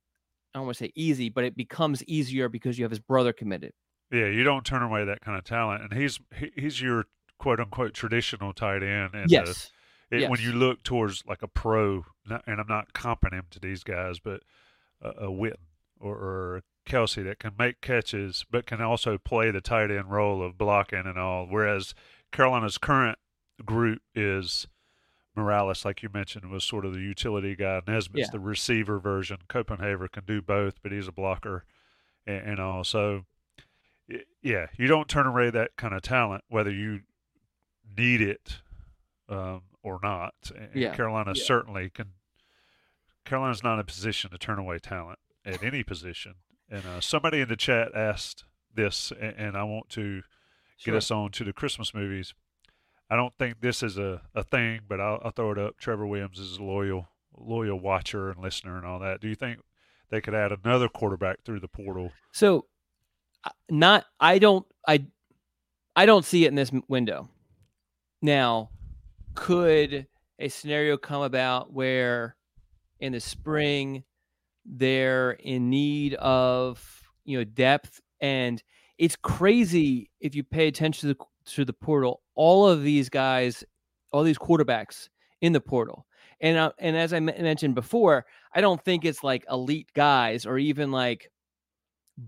I don't want to say easy, but it becomes easier because you have his brother committed. Yeah, you don't turn away that kind of talent, and he's he, he's your quote unquote traditional tight end. And yes. The, it, yes. when you look towards like a pro, and I'm not comping him to these guys, but a, a Witten or, or Kelsey that can make catches, but can also play the tight end role of blocking and all. Whereas Carolina's current group is Morales, like you mentioned, was sort of the utility guy. Nesbit's Yeah. the receiver version. Copenhaver can do both, but he's a blocker and, and all. So, yeah, you don't turn away that kind of talent, whether you need it um, or not. And Yeah. Carolina Yeah. certainly can. Carolina's not in a position to turn away talent at any position. And uh, somebody in the chat asked this, and, and I want to get Sure. us on to the Christmas movies. I don't think this is a, a thing, but I'll, I'll throw it up. Trevor Williams is a loyal loyal watcher and listener and all that. Do you think they could add another quarterback through the portal? So, uh, not I don't I I don't see it in this window. Now, could a scenario come about where in the spring they're in need of you know depth? And it's crazy if you pay attention to the to the portal all of these guys all these quarterbacks in the portal. And uh, and as i mentioned before i don't think it's like elite guys or even like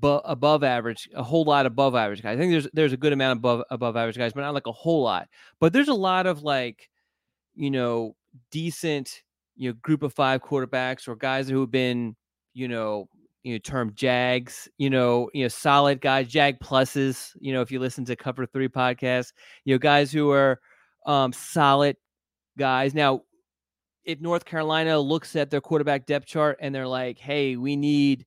above average a whole lot above average guys. I think there's there's a good amount above above average guys but not like a whole lot. But there's a lot of like you know decent you know group of five quarterbacks or guys who have been you know you know termed jags you know you know solid guys jag pluses you know if you listen to cover three podcasts you know guys who are um solid guys. Now if north carolina looks at their quarterback depth chart and they're like hey we need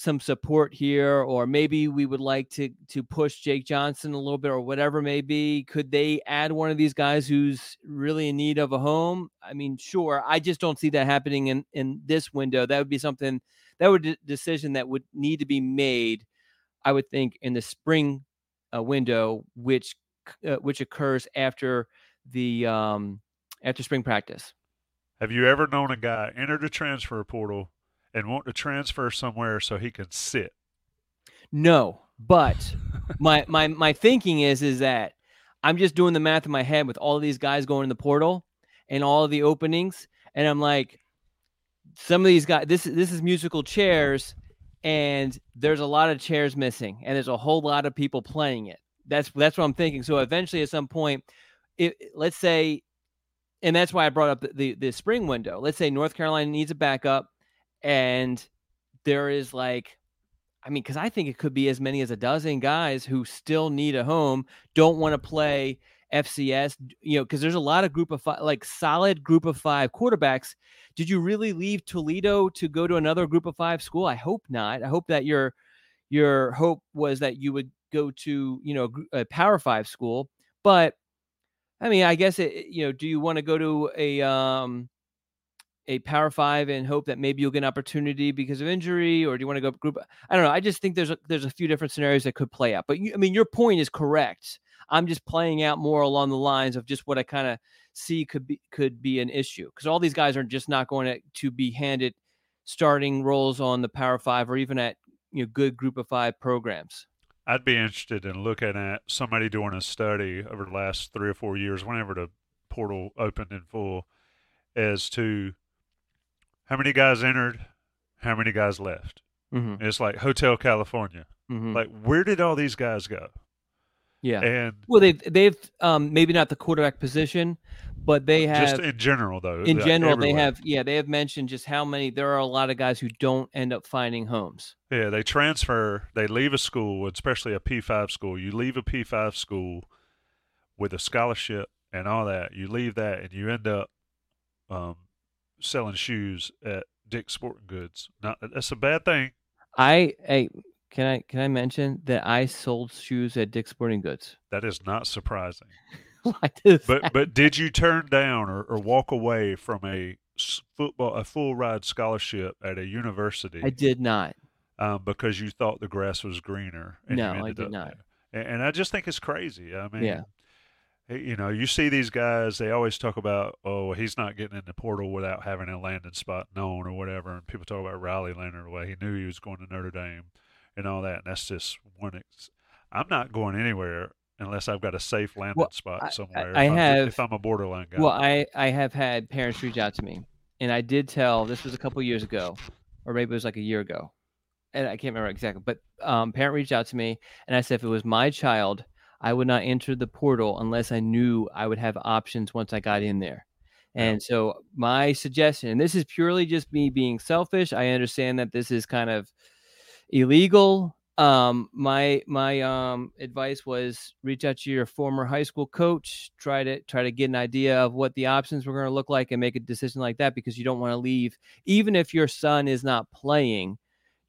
some support here or maybe we would like to to push Jake Johnson a little bit or whatever may be could they add one of these guys who's really in need of a home? I mean sure I just don't see that happening in in this window. That would be something that would a decision that would need to be made I would think in the spring uh, window which uh, which occurs after the um after spring practice. Have you ever known a guy enter the transfer portal and want to transfer somewhere so he can sit. No, but (laughs) my my my thinking is is that I'm just doing the math in my head with all of these guys going in the portal and all of the openings, and I'm like, some of these guys. This this is musical chairs, and there's a lot of chairs missing, and there's a whole lot of people playing it. That's that's what I'm thinking. So eventually, at some point, it, let's say, and that's why I brought up the, the the spring window. Let's say North Carolina needs a backup and there is like I mean, because I think it could be as many as a dozen guys who still need a home, don't want to play FCS, you know, because there's a lot of group of five, like solid group of five quarterbacks. Did you really leave Toledo to go to another group of five school? I hope not. I hope that your your hope was that you would go to you know a Power Five school. But I mean, I guess it, you know, do you want to go to a um a power five and hope that maybe you'll get an opportunity because of injury or do you want to go group i don't know i just think there's a, there's a few different scenarios that could play out but you, i mean your point is correct. I'm just playing out more along the lines of just what i kind of see could be could be an issue because all these guys are just not going to, to be handed starting roles on the power five or even at you know good group of five programs. I'd be interested in looking at somebody doing a study over the last three or four years whenever the portal opened in full as to how many guys entered, how many guys left. Mm-hmm. It's like Hotel California. Mm-hmm. Like, where did all these guys go? Yeah, and well, they've they've um, maybe not the quarterback position, but they have just in general though. In general, everywhere. they have yeah they have mentioned just how many there are a lot of guys who don't end up finding homes. Yeah, they transfer, they leave a school, especially a P five school. You leave a P five school with a scholarship and all that. You leave that, and you end up um, selling shoes at Dick's Sporting Goods. Not that's a bad thing. I hey, can I can I mention that I sold shoes at Dick's Sporting Goods? That is not surprising. (laughs) but that? but did you turn down or, or walk away from a football a full ride scholarship at a university? I did not. Um, because you thought the grass was greener. no, I did not. And, and, I just think it's crazy. I mean, yeah you know, you see these guys, they always talk about, oh, he's not getting in the portal without having a landing spot known or whatever. And people talk about Riley Leonard, way he knew he was going to Notre Dame and all that. And that's just one. Ex- I'm not going anywhere unless I've got a safe landing well, spot somewhere. I, I if have. I'm, if I'm a borderline guy. Well, I, I have had parents reach out to me. And I did tell, this was a couple years ago, or maybe it was like a year ago. And I can't remember exactly, but um, parent reached out to me and I said, if it was my child – I would not enter the portal unless I knew I would have options once I got in there. And so my suggestion, and this is purely just me being selfish. I understand that this is kind of illegal. Um, my my um advice was reach out to your former high school coach, try to try to get an idea of what the options were going to look like and make a decision like that because you don't want to leave even if your son is not playing,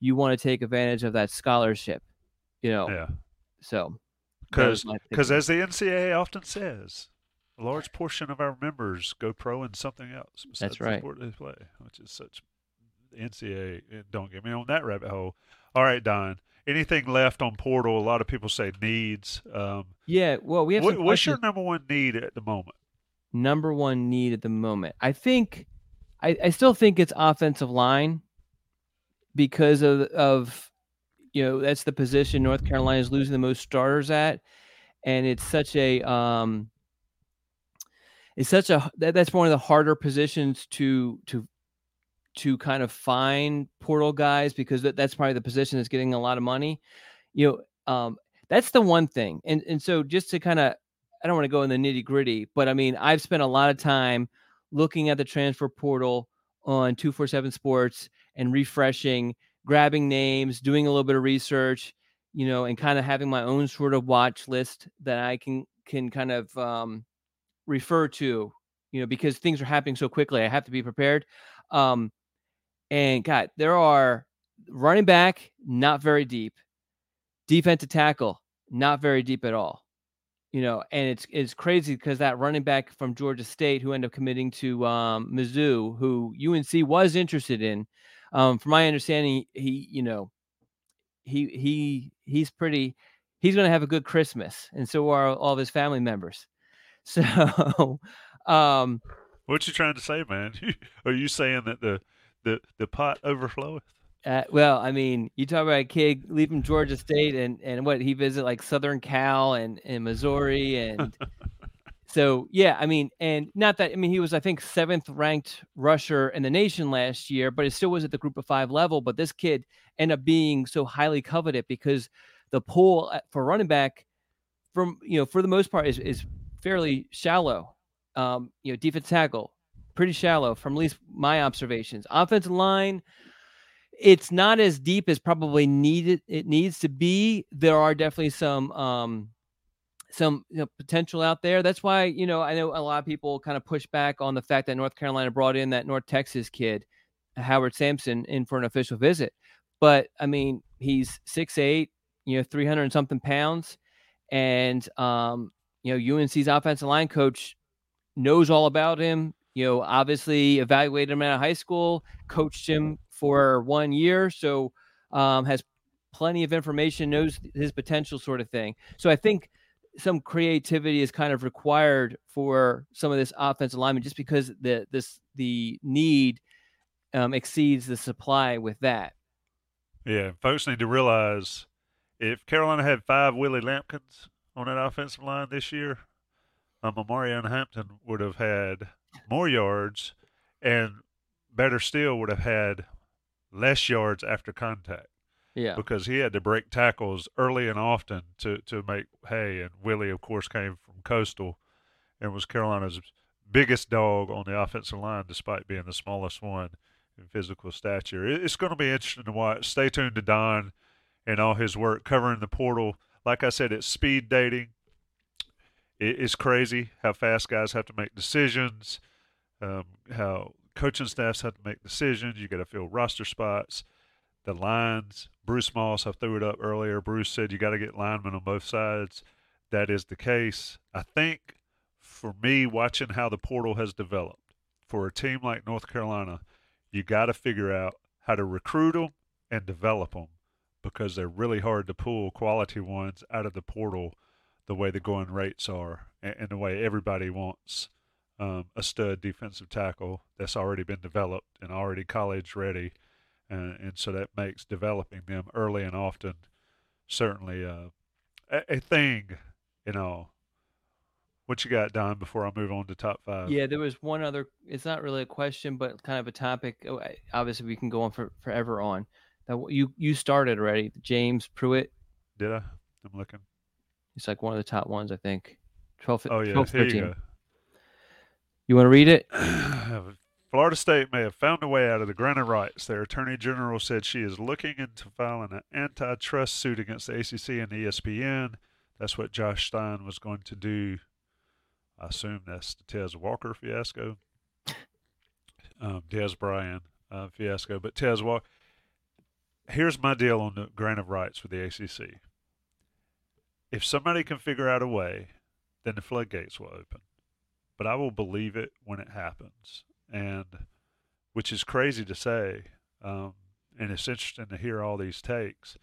you want to take advantage of that scholarship. You know. Yeah. So because because as the NCAA often says, a large portion of our members go pro in something else. That's right. The they play, which is such the NCAA. Don't get me on that rabbit hole. All right, Don. Anything left on portal? A lot of people say needs. Um, yeah. Well, we have. What, what's your number one need at the moment? Number one need at the moment. I think. I, I still think it's offensive line because of of you know that's the position North Carolina is losing the most starters at, and it's such a um, it's such a that, that's one of the harder positions to to to kind of find portal guys because that, that's probably the position that's getting a lot of money. You know, um, that's the one thing, and and so just to kind of I don't want to go in the nitty gritty, but I mean I've spent a lot of time looking at the transfer portal on 247 Sports and refreshing, grabbing names, doing a little bit of research, you know, and kind of having my own sort of watch list that I can can kind of um, refer to, you know, because things are happening so quickly. I have to be prepared. Um, and God, there are running back not very deep, defensive tackle not very deep at all. You know, and it's it's crazy because that running back from Georgia State who ended up committing to um, Mizzou, who UNC was interested in, um, from my understanding, he you know, he he he's pretty, he's going to have a good Christmas, and so are all of his family members. (laughs) So, um, what you trying to say, man? (laughs) Are you saying that the the the pot overfloweth? Uh, well, I mean, you talk about a kid leaving Georgia State and and what he visit like Southern Cal and and Missouri and (laughs) so yeah, I mean, and not that I mean he was I think seventh ranked rusher in the nation last year, but it still was at the Group of Five level. But this kid ended up being so highly coveted because the pool for running back, from you know for the most part is is fairly shallow. Um, you know, defense tackle, pretty shallow from at least my observations. Offensive line it's not as deep as probably needed it needs to be. There are definitely some um some you know, potential out there. That's why you know I know a lot of people kind of push back on the fact that North Carolina brought in that North Texas kid, Howard Sampson, in for an official visit. But I mean, he's six eight, you know, three hundred something pounds, and um, you know, UNC's offensive line coach knows all about him. You know, obviously evaluated him out of high school, coached him for one year, so um, has plenty of information, knows his potential, sort of thing. So I think some creativity is kind of required for some of this offensive alignment, just because the this the need um, exceeds the supply with that. Yeah, folks need to realize if Carolina had five Willie Lampkins on that offensive line this year, um, Omarion Hampton would have had more yards, and better still, would have had less yards after contact. Yeah. Because he had to break tackles early and often to, to make hay. And Willie, of course, came from Coastal and was Carolina's biggest dog on the offensive line, despite being the smallest one in physical stature. It's going to be interesting to watch. Stay tuned to Don and all his work covering the portal. Like I said, it's speed dating. It's crazy how fast guys have to make decisions, um, how coaching staffs have to make decisions. You got to fill roster spots. The lines, Bruce Moss, I threw it up earlier. Bruce said you got to get linemen on both sides. That is the case. I think for me, watching how the portal has developed, for a team like North Carolina, you got to figure out how to recruit them and develop them because they're really hard to pull quality ones out of the portal the way the going rates are and, the way everybody wants um, a stud defensive tackle that's already been developed and already college ready. And, and so that makes developing them early and often certainly uh, a, a thing, you know. What you got, Don, before I move on to top five? Yeah, there was one other, it's not really a question, but kind of a topic. Oh, obviously, we can go on for forever on. That you you started already. James Pruitt. Did I? I'm looking. it's like one of the top ones, I think. 12, oh, yeah. 12 13. You want to read it? (clears throat) Florida State may have found a way out of the grant of rights. Their attorney general said she is looking into filing an antitrust suit against the ACC and ESPN. That's what Josh Stein was going to do. I assume that's the Tez Walker fiasco, um, Dez Bryant uh, fiasco. But Tez Walker, here's my deal on the grant of rights for the ACC. If somebody can figure out a way, then the floodgates will open but I will believe it when it happens. And which is crazy to say. Um, and it's interesting to hear all these takes.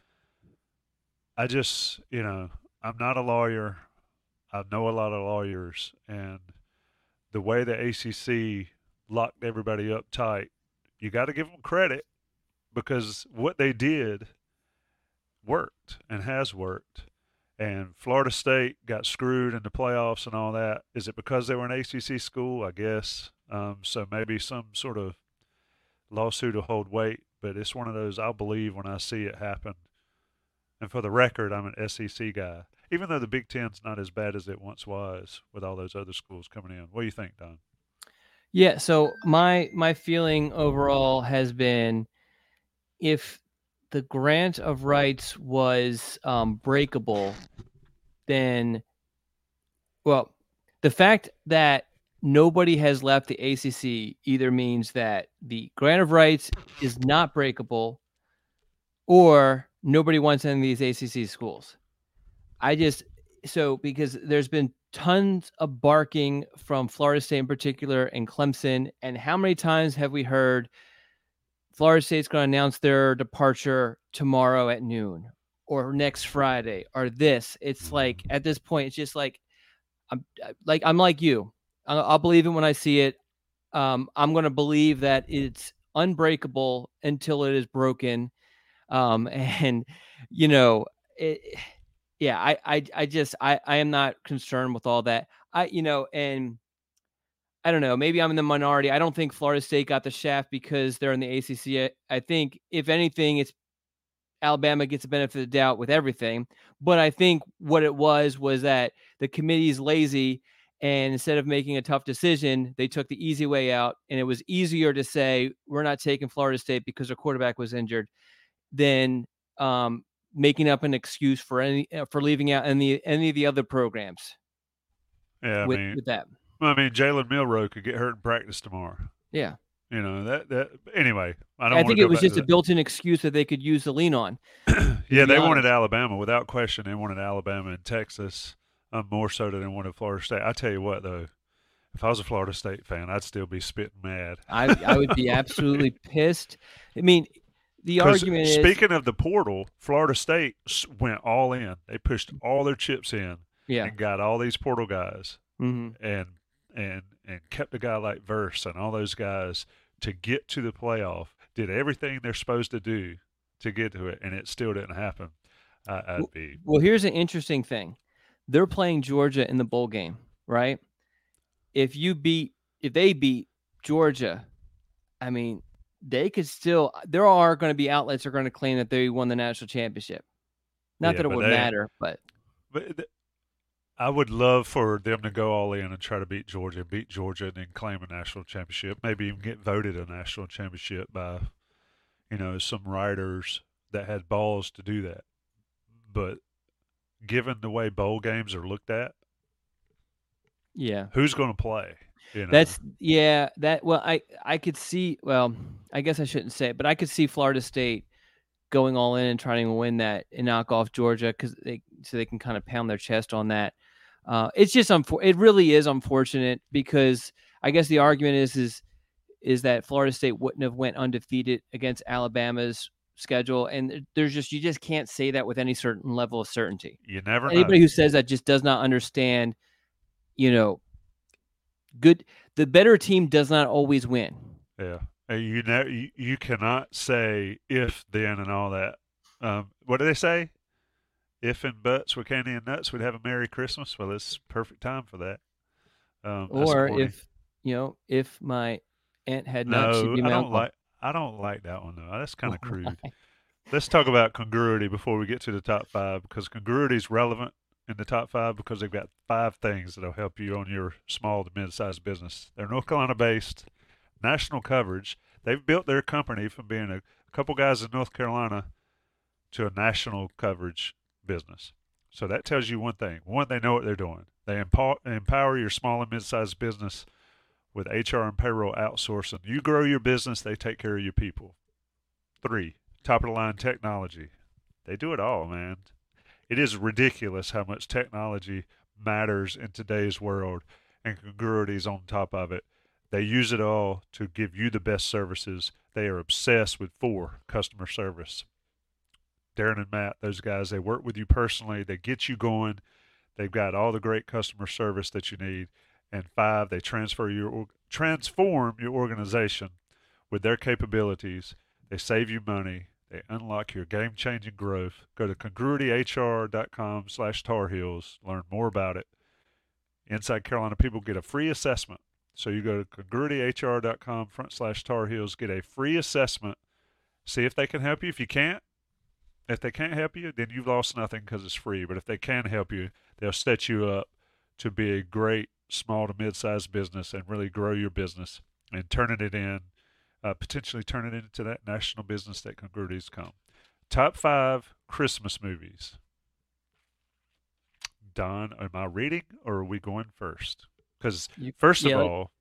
I just, you know, I'm not a lawyer. I know a lot of lawyers, and the way the ACC locked everybody up tight, you got to give them credit because what they did worked and has worked and Florida State got screwed in the playoffs and all that. Is it because they were an ACC school? I guess. Um, so maybe some sort of lawsuit will hold weight, but it's one of those I'll believe when I see it happen. And for the record, I'm an SEC guy, even though the Big Ten's not as bad as it once was with all those other schools coming in. What do you think, Don? Yeah. So my my feeling overall has been, if the grant of rights was um, breakable, then, well, the fact that nobody has left the ACC either means that the grant of rights is not breakable, or nobody wants any of these ACC schools. I just so because there's been tons of barking from Florida State in particular and Clemson. And how many times have we heard Florida State's going to announce their departure tomorrow at noon or next Friday or this? It's like at this point, it's just like I'm uh, like I'm like you. I'll, believe it when I see it. Um, I'm going to believe that it's unbreakable until it is broken. Um, (laughs) and you know, it, yeah, I, I, I just, I, I am not concerned with all that. I, you know, and I don't know, maybe I'm in the minority. I don't think Florida State got the shaft because they're in the ACC. I, I think, if anything, it's Alabama gets the benefit of the doubt with everything. But I think what it was was that the committee is lazy. And instead of making a tough decision, they took the easy way out. And it was easier to say, we're not taking Florida State because their quarterback was injured than um, making up an excuse for any uh, for leaving out any any of the other programs. Yeah, I with, mean, with that. I mean, Jalen Milroe could get hurt in practice tomorrow. Yeah. You know that that anyway. I don't. I think it was just a built-in excuse that they could use to lean on. (clears throat) yeah, they honest. wanted Alabama without question. They wanted Alabama and Texas um, more so than one wanted Florida State. I tell you what, though, if I was a Florida State fan, I'd still be spitting mad. I I would be absolutely (laughs) pissed. I mean, the argument is speaking of the portal, Florida State went all in. They pushed all their chips in yeah. and got all these portal guys mm-hmm. and and and kept a guy like Verse and all those guys to get to the playoff. Did everything they're supposed to do to get to it, and it still didn't happen. I, would be well. Here's an interesting thing: they're playing Georgia in the bowl game, right? If you beat, if they beat Georgia, I mean, they could still there are going to be outlets that are going to claim that they won the national championship. Not yeah, that it would they, matter, but but I would love for them to go all in and try to beat Georgia, beat Georgia, and then claim a national championship. Maybe even get voted a national championship by, you know, some writers that had balls to do that. But given the way bowl games are looked at, yeah, who's going to play? You know? That's yeah. That well, I I could see. Well, I guess I shouldn't say it, but I could see Florida State going all in and trying to win that and knock off Georgia because they so they can kind of pound their chest on that. Uh, it's just unfor- It really is unfortunate because I guess the argument is is is that Florida State wouldn't have went undefeated against Alabama's schedule, and there's just you just can't say that with any certain level of certainty. You never. Anybody know. who says that just does not understand, you know, good the better team does not always win. Yeah. You know, you, you cannot say if then and all that. Um, what do they say? If and buts were candy and nuts, we'd have a Merry Christmas. Well, it's perfect time for that. Um, or if you know, if my aunt had nuts, no, I don't like. I don't like that one though. That's kind of (laughs) crude. Let's talk about congruity before we get to the top five because congruity is relevant in the top five because they've got five things that'll help you on your small to mid-sized business. They're North Carolina based, national coverage. They've built their company from being a, couple guys in North Carolina to a national coverage business. So that tells you one thing. One, they know what they're doing. They empower, empower your small and mid-sized business with HR and payroll outsourcing. You grow your business, they take care of your people. Three, top of the line technology. They do it all, man it is ridiculous how much technology matters in today's world and congruities on top of it. They use it all to give you the best services. They are obsessed with four customer service. Darren and Matt, those guys, they work with you personally. They get you going. They've got all the great customer service that you need. And five, they transfer your transform your organization with their capabilities. They save you money. They unlock your game-changing growth. Go to congruityhr.com slash Tar Heels. Learn more about it. Inside Carolina people get a free assessment. So you go to congruityhr.com front slash Tar Heels, get a free assessment. See if they can help you. If you can't, if they can't help you, then you've lost nothing because it's free. But if they can help you, they'll set you up to be a great small to mid-sized business and really grow your business and turning it in, uh, potentially turning it into that national business that congruities come. Top five Christmas movies. Don, am I reading or are we going first? Because first of all,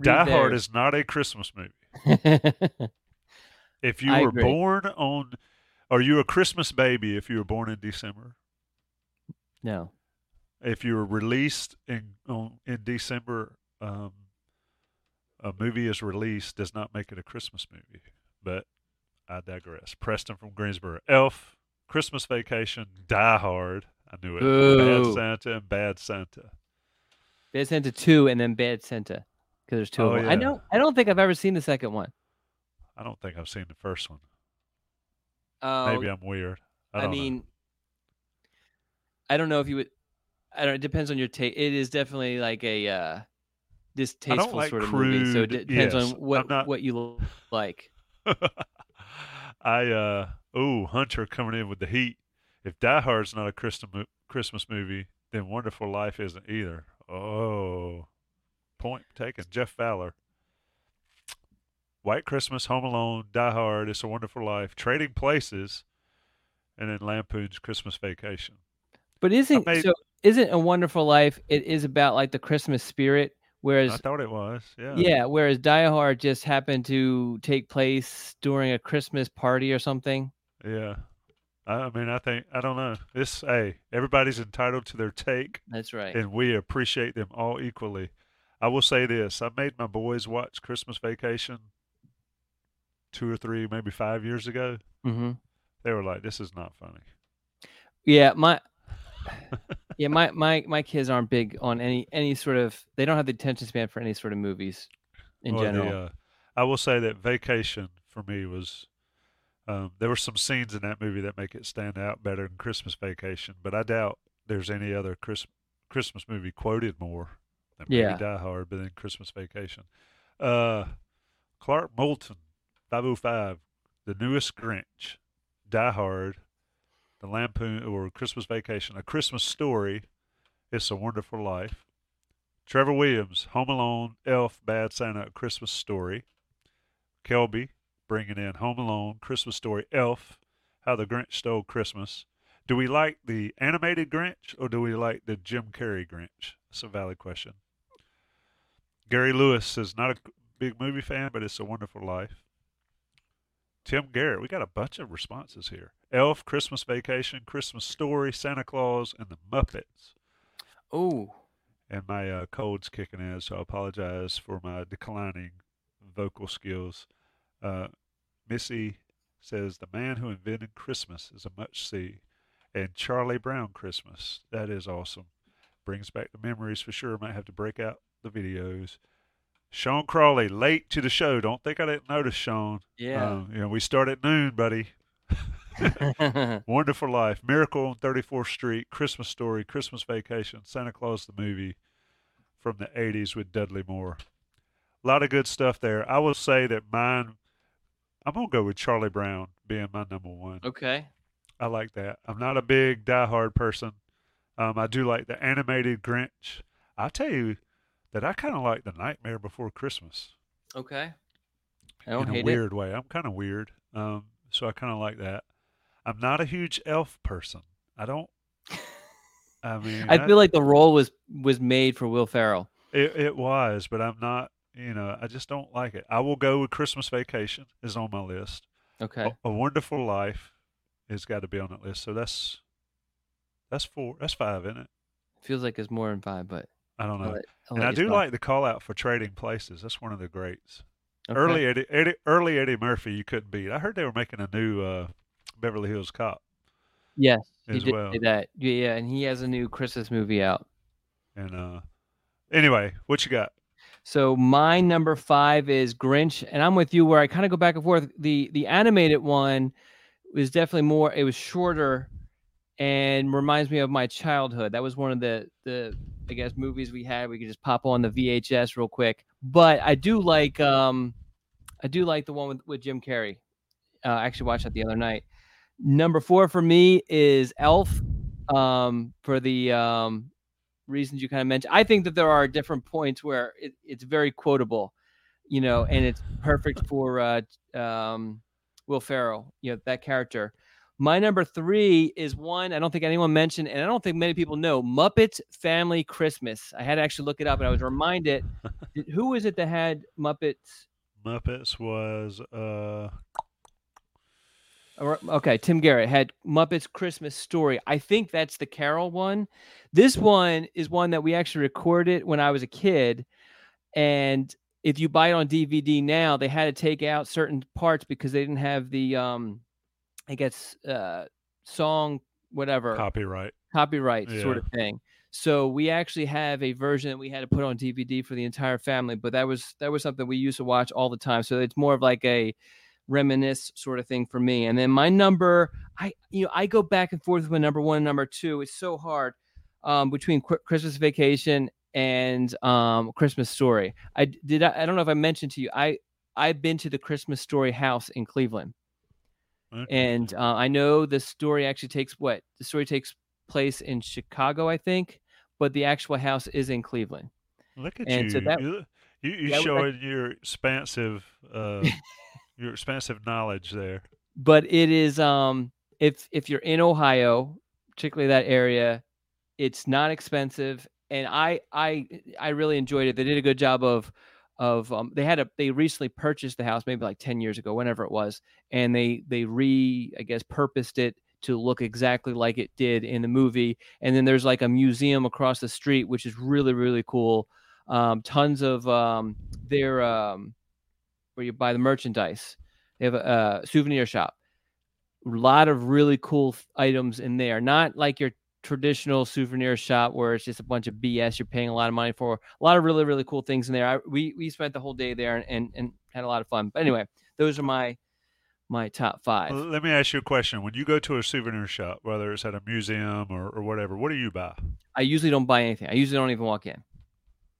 Die Hard is not a Christmas movie. (laughs) If you I were agree. born on, are you a Christmas baby if you were born in December? no. If you were released in on, in December, um, a movie is released does not make it a Christmas movie. But I digress. Preston from Greensboro, Elf, Christmas Vacation, Die Hard. I knew it. Boo. Bad Santa and Bad Santa. Bad Santa two and then Bad Santa because there's two Oh, of them. I yeah. don't. I don't think I've ever seen the second one. I don't think I've seen the first one. Oh, Maybe I'm weird. I, I, don't know. mean, I don't know if you would. I don't. It depends on your taste. It is definitely like a uh, distasteful like sort of movie. So it depends yes, on what not- what you like. (laughs) I uh oh Hunter coming in with the heat. If Die Hard's not a Christmas Christmas movie, then Wonderful Life isn't either. Oh, point taken. Jeff Fowler. White Christmas, Home Alone, Die Hard, It's a Wonderful Life, Trading Places, and then Lampoon's Christmas Vacation. But isn't made- so? Isn't a Wonderful Life? It is about like the Christmas spirit. Whereas I thought it was. Yeah. yeah, whereas Die Hard just happened to take place during a Christmas party or something. Yeah. I, mean, I think I don't know. This hey, everybody's entitled to their take. That's right. and we appreciate them all equally. I will say this: I made my boys watch Christmas Vacation two or three, maybe five years ago. hmm They were like, "This is not funny." Yeah, my (laughs) yeah, my my my kids aren't big on any any sort of. They don't have the attention span for any sort of movies in the, general. uh, I will say that Vacation for me was. Um, there were some scenes in that movie that make it stand out better than Christmas Vacation, but I doubt there's any other Chris, Christmas movie quoted more than maybe Yeah. Die Hard, but then Christmas Vacation. Uh, Clark Moulton, 505, The Newest Grinch, Die Hard, The Lampoon or Christmas Vacation, A Christmas Story, It's a Wonderful Life, Trevor Williams, Home Alone, Elf, Bad Santa, A Christmas Story, Kelby bringing in Home Alone, Christmas Story, Elf, How the Grinch Stole Christmas. Do we like the animated Grinch or do we like the Jim Carrey Grinch? That's a valid question. Gary Lewis is not a big movie fan, but it's a wonderful life. Tim Garrett, we got a bunch of responses here. Elf, Christmas Vacation, Christmas Story, Santa Claus, and the Muppets. Oh, And my uh, cold's kicking in, so I apologize for my declining vocal skills. Uh, Missy says, The Man Who Invented Christmas is a much see. And Charlie Brown Christmas. That is awesome. Brings back the memories for sure. Might have to break out the videos. Sean Crawley, late to the show. Don't think I didn't notice, Sean. yeah. Um, you know, we start at noon, buddy. (laughs) (laughs) Wonderful Life, Miracle on 34th Street, Christmas Story, Christmas Vacation, Santa Claus the movie from the 80s with Dudley Moore. A lot of good stuff there. I will say that mine, I'm going to go with Charlie Brown being my number one. okay. I like that. I'm not a big Die Hard person. Um, I do like the animated Grinch. I'll tell you that I kind of like the Nightmare Before Christmas Okay. I don't in a hate weird way. I'm kind of weird, um, so I kind of like that. I'm not a huge elf person. I don't. (laughs) I mean, it. I feel like the role was was made for Will Ferrell. it, it was, but I'm not. You know, I just don't like it. I will go with Christmas Vacation is on my list. Okay. A, a Wonderful Life has got to be on that list. So that's that's four. That's five, isn't it? Feels like it's more than five, but I don't know. And I do talk. like the call out for trading places. That's one of the greats. Okay. Early Eddie, Eddie, early Eddie Murphy, you couldn't beat. I heard they were making a new uh, Beverly Hills Cop, Yes, he as did well. say that. Yeah, yeah, and he has a new Christmas movie out. and uh, anyway, what you got? So my number five is Grinch, and I'm with you where I kind of go back and forth. The the animated one was definitely more. It was shorter, and reminds me of my childhood. That was one of the the I guess movies we had. We could just pop on the VHS real quick. But I do like um, I do like the one with with Jim Carrey. Uh, I actually watched that the other night. Number four for me is Elf, um, for the um, reasons you kind of mentioned. I think that there are different points where it, it's very quotable, you know, and it's perfect for uh, um, Will Ferrell, you know, that character. My number three is one I don't think anyone mentioned, and I don't think many people know Muppets Family Christmas. I had to actually look it up, and I was reminded (laughs) who was it that had Muppets? Muppets was uh Okay, Tim Garrett had Muppets Christmas Story. I think that's the Carol one. This one is one that we actually recorded when I was a kid, and if you buy it on DVD now, they had to take out certain parts because they didn't have the um I guess uh song whatever copyright copyright yeah. sort of thing. So we actually have a version that we had to put on DVD for the entire family, but that was that was something we used to watch all the time. So it's more of like a reminisce sort of thing for me. And then my number, I you know I go back and forth with number one and number two. It's so hard um, between Qu- Christmas Vacation and um, Christmas Story. I did. I, I don't know if I mentioned to you. I I've been to the Christmas Story house in Cleveland, and uh, I know the story actually takes what the story takes place in Chicago, I think, but the actual house is in Cleveland. Look at and you! So that, you you, you showing your expansive uh, (laughs) your expansive knowledge there. But it is um if if you're in Ohio, particularly that area, it's not expensive and I I I really enjoyed it. They did a good job of of um, they had a they recently purchased the house maybe like 10 years ago whenever it was and they they re I guess purposed it to look exactly like it did in the movie and then there's like a museum across the street which is really really cool um, tons of um, their um, where you buy the merchandise. They have a, a souvenir shop. A lot of really cool items in there not like your traditional souvenir shop where it's just a bunch of BS you're paying a lot of money for. A lot of really really cool things in there. I, we we spent the whole day there and, and, and had a lot of fun. But anyway, those are my my top five. Well, let me ask you a question. When you go to a souvenir shop, whether it's at a museum or, or whatever, what do you buy? I usually don't buy anything. I usually don't even walk in.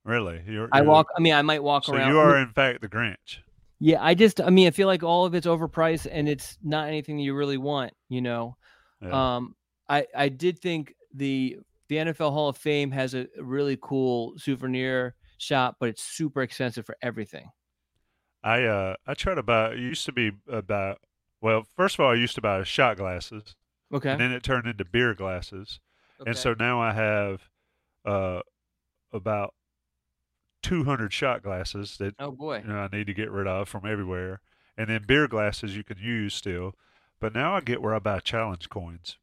Really? You're, you're, I walk. I mean, I might walk so around. you are in fact the Grinch. Yeah, I just. I mean, I feel like all of it's overpriced and it's not anything you really want. You know. Yeah. Um, I I did think the the NFL Hall of Fame has a really cool souvenir shop, but it's super expensive for everything. I uh I try to buy. It used to be about well, first of all, I used to buy shot glasses. Okay. And then it turned into beer glasses, okay. and so now I have uh about 200 shot glasses that oh boy you know, I need to get rid of from everywhere, and then beer glasses you can use still. But now I get where I buy challenge coins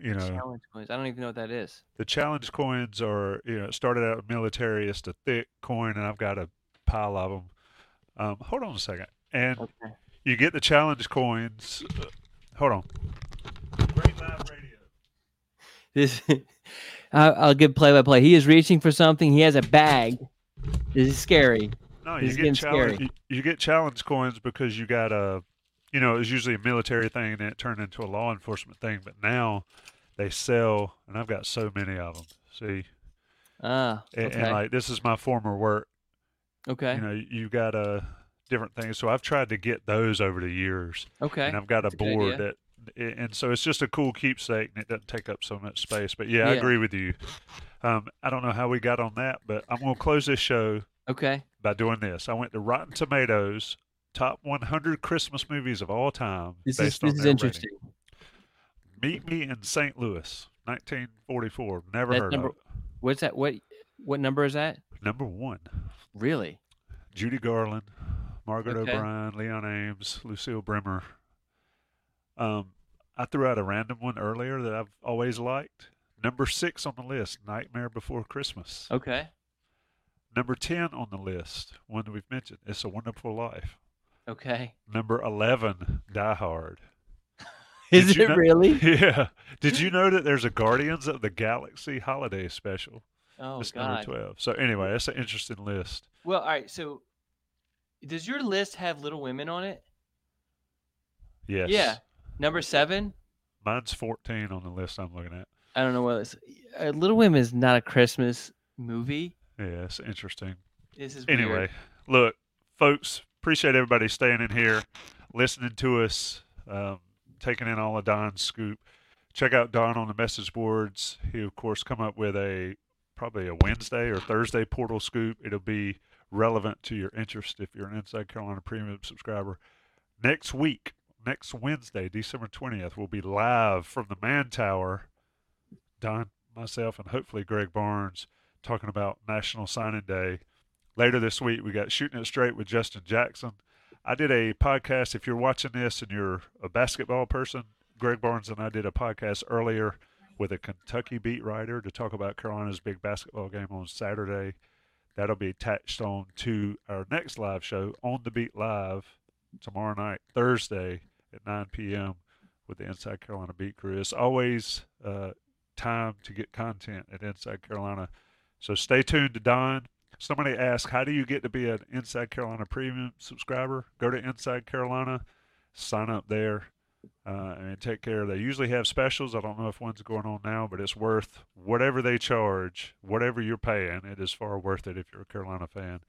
you know challenge coins i don't even know what that is. the challenge coins are you know started out military it's a thick coin and i've got a pile of them um, hold on a second and okay. you get the challenge coins uh, hold on. Great live radio. This (laughs) i'll give play by play. He is reaching for something he has a bag. This is scary. No this you get challenge you, you get challenge coins because you got a you know, it was usually a military thing and then it turned into a law enforcement thing. But now they sell, and I've got so many of them. See, ah, okay. and, and like this is my former work. Okay, you know, you got a uh, different things. So I've tried to get those over the years. Okay, and I've got That's a board that, and so it's just a cool keepsake, and it doesn't take up so much space. But yeah, yeah. I agree with you. Um, I don't know how we got on that, but I'm going to close this show. Okay. By doing this, I went to Rotten Tomatoes top 100 Christmas movies of all time. This is this is interesting. Rating. Meet Me in St. Louis, 1944. Never That's heard number, of it. What's that? What what number is that? Number one. Really? Judy Garland, Margaret okay. O'Brien, Leon Ames, Lucille Bremer. Um, I threw out a random one earlier that I've always liked. Number six on the list, Nightmare Before Christmas. Okay. Number 10 on the list, one that we've mentioned, It's a Wonderful Life. Okay. Number 11, Die Hard. (laughs) Is Did it know, really? (laughs) Yeah. Did you know that there's a Guardians of the Galaxy holiday special? Oh, it's God. number 12. So, anyway, that's an interesting list. Well, all right. So, does your list have Little Women on it? Yes. Yeah. Number seven? Mine's 14 on the list I'm looking at. I don't know what it's. Uh, Little Women is not a Christmas movie. Yeah, it's interesting. This is anyway. Weird. Look, folks, appreciate everybody staying in here, listening to us. Um, taking in all of Don's scoop. Check out Don on the message boards. He, of course, come up with a probably a Wednesday or Thursday portal scoop. It'll be relevant to your interest if you're an Inside Carolina Premium subscriber. Next week, next Wednesday, December 20th, we'll be live from the Man Tower. Don, myself, and hopefully Greg Barnes talking about National Signing Day. Later this week, we got Shooting It Straight with Justin Jackson. I did a podcast. If you're watching this and you're a basketball person, Greg Barnes and I did a podcast earlier with a Kentucky beat writer to talk about Carolina's big basketball game on Saturday. That'll be attached on to our next live show on the Beat Live tomorrow night, Thursday at 9 p.m. with the Inside Carolina Beat Crew. It's always uh, time to get content at Inside Carolina. So stay tuned to Don. Somebody asked, How do you get to be an Inside Carolina Premium subscriber? Go to Inside Carolina, sign up there uh, and take care. They usually have specials. I don't know if one's going on now, but it's worth whatever they charge, whatever you're paying. It is far worth it if you're a Carolina fan.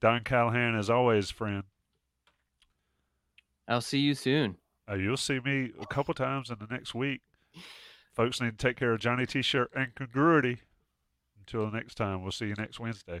Don Callahan, as always, friend. I'll see you soon. Uh, you'll see me a couple times in the next week. Folks need to take care of Johnny T-shirt and congruity. Until the next time, we'll see you next Wednesday.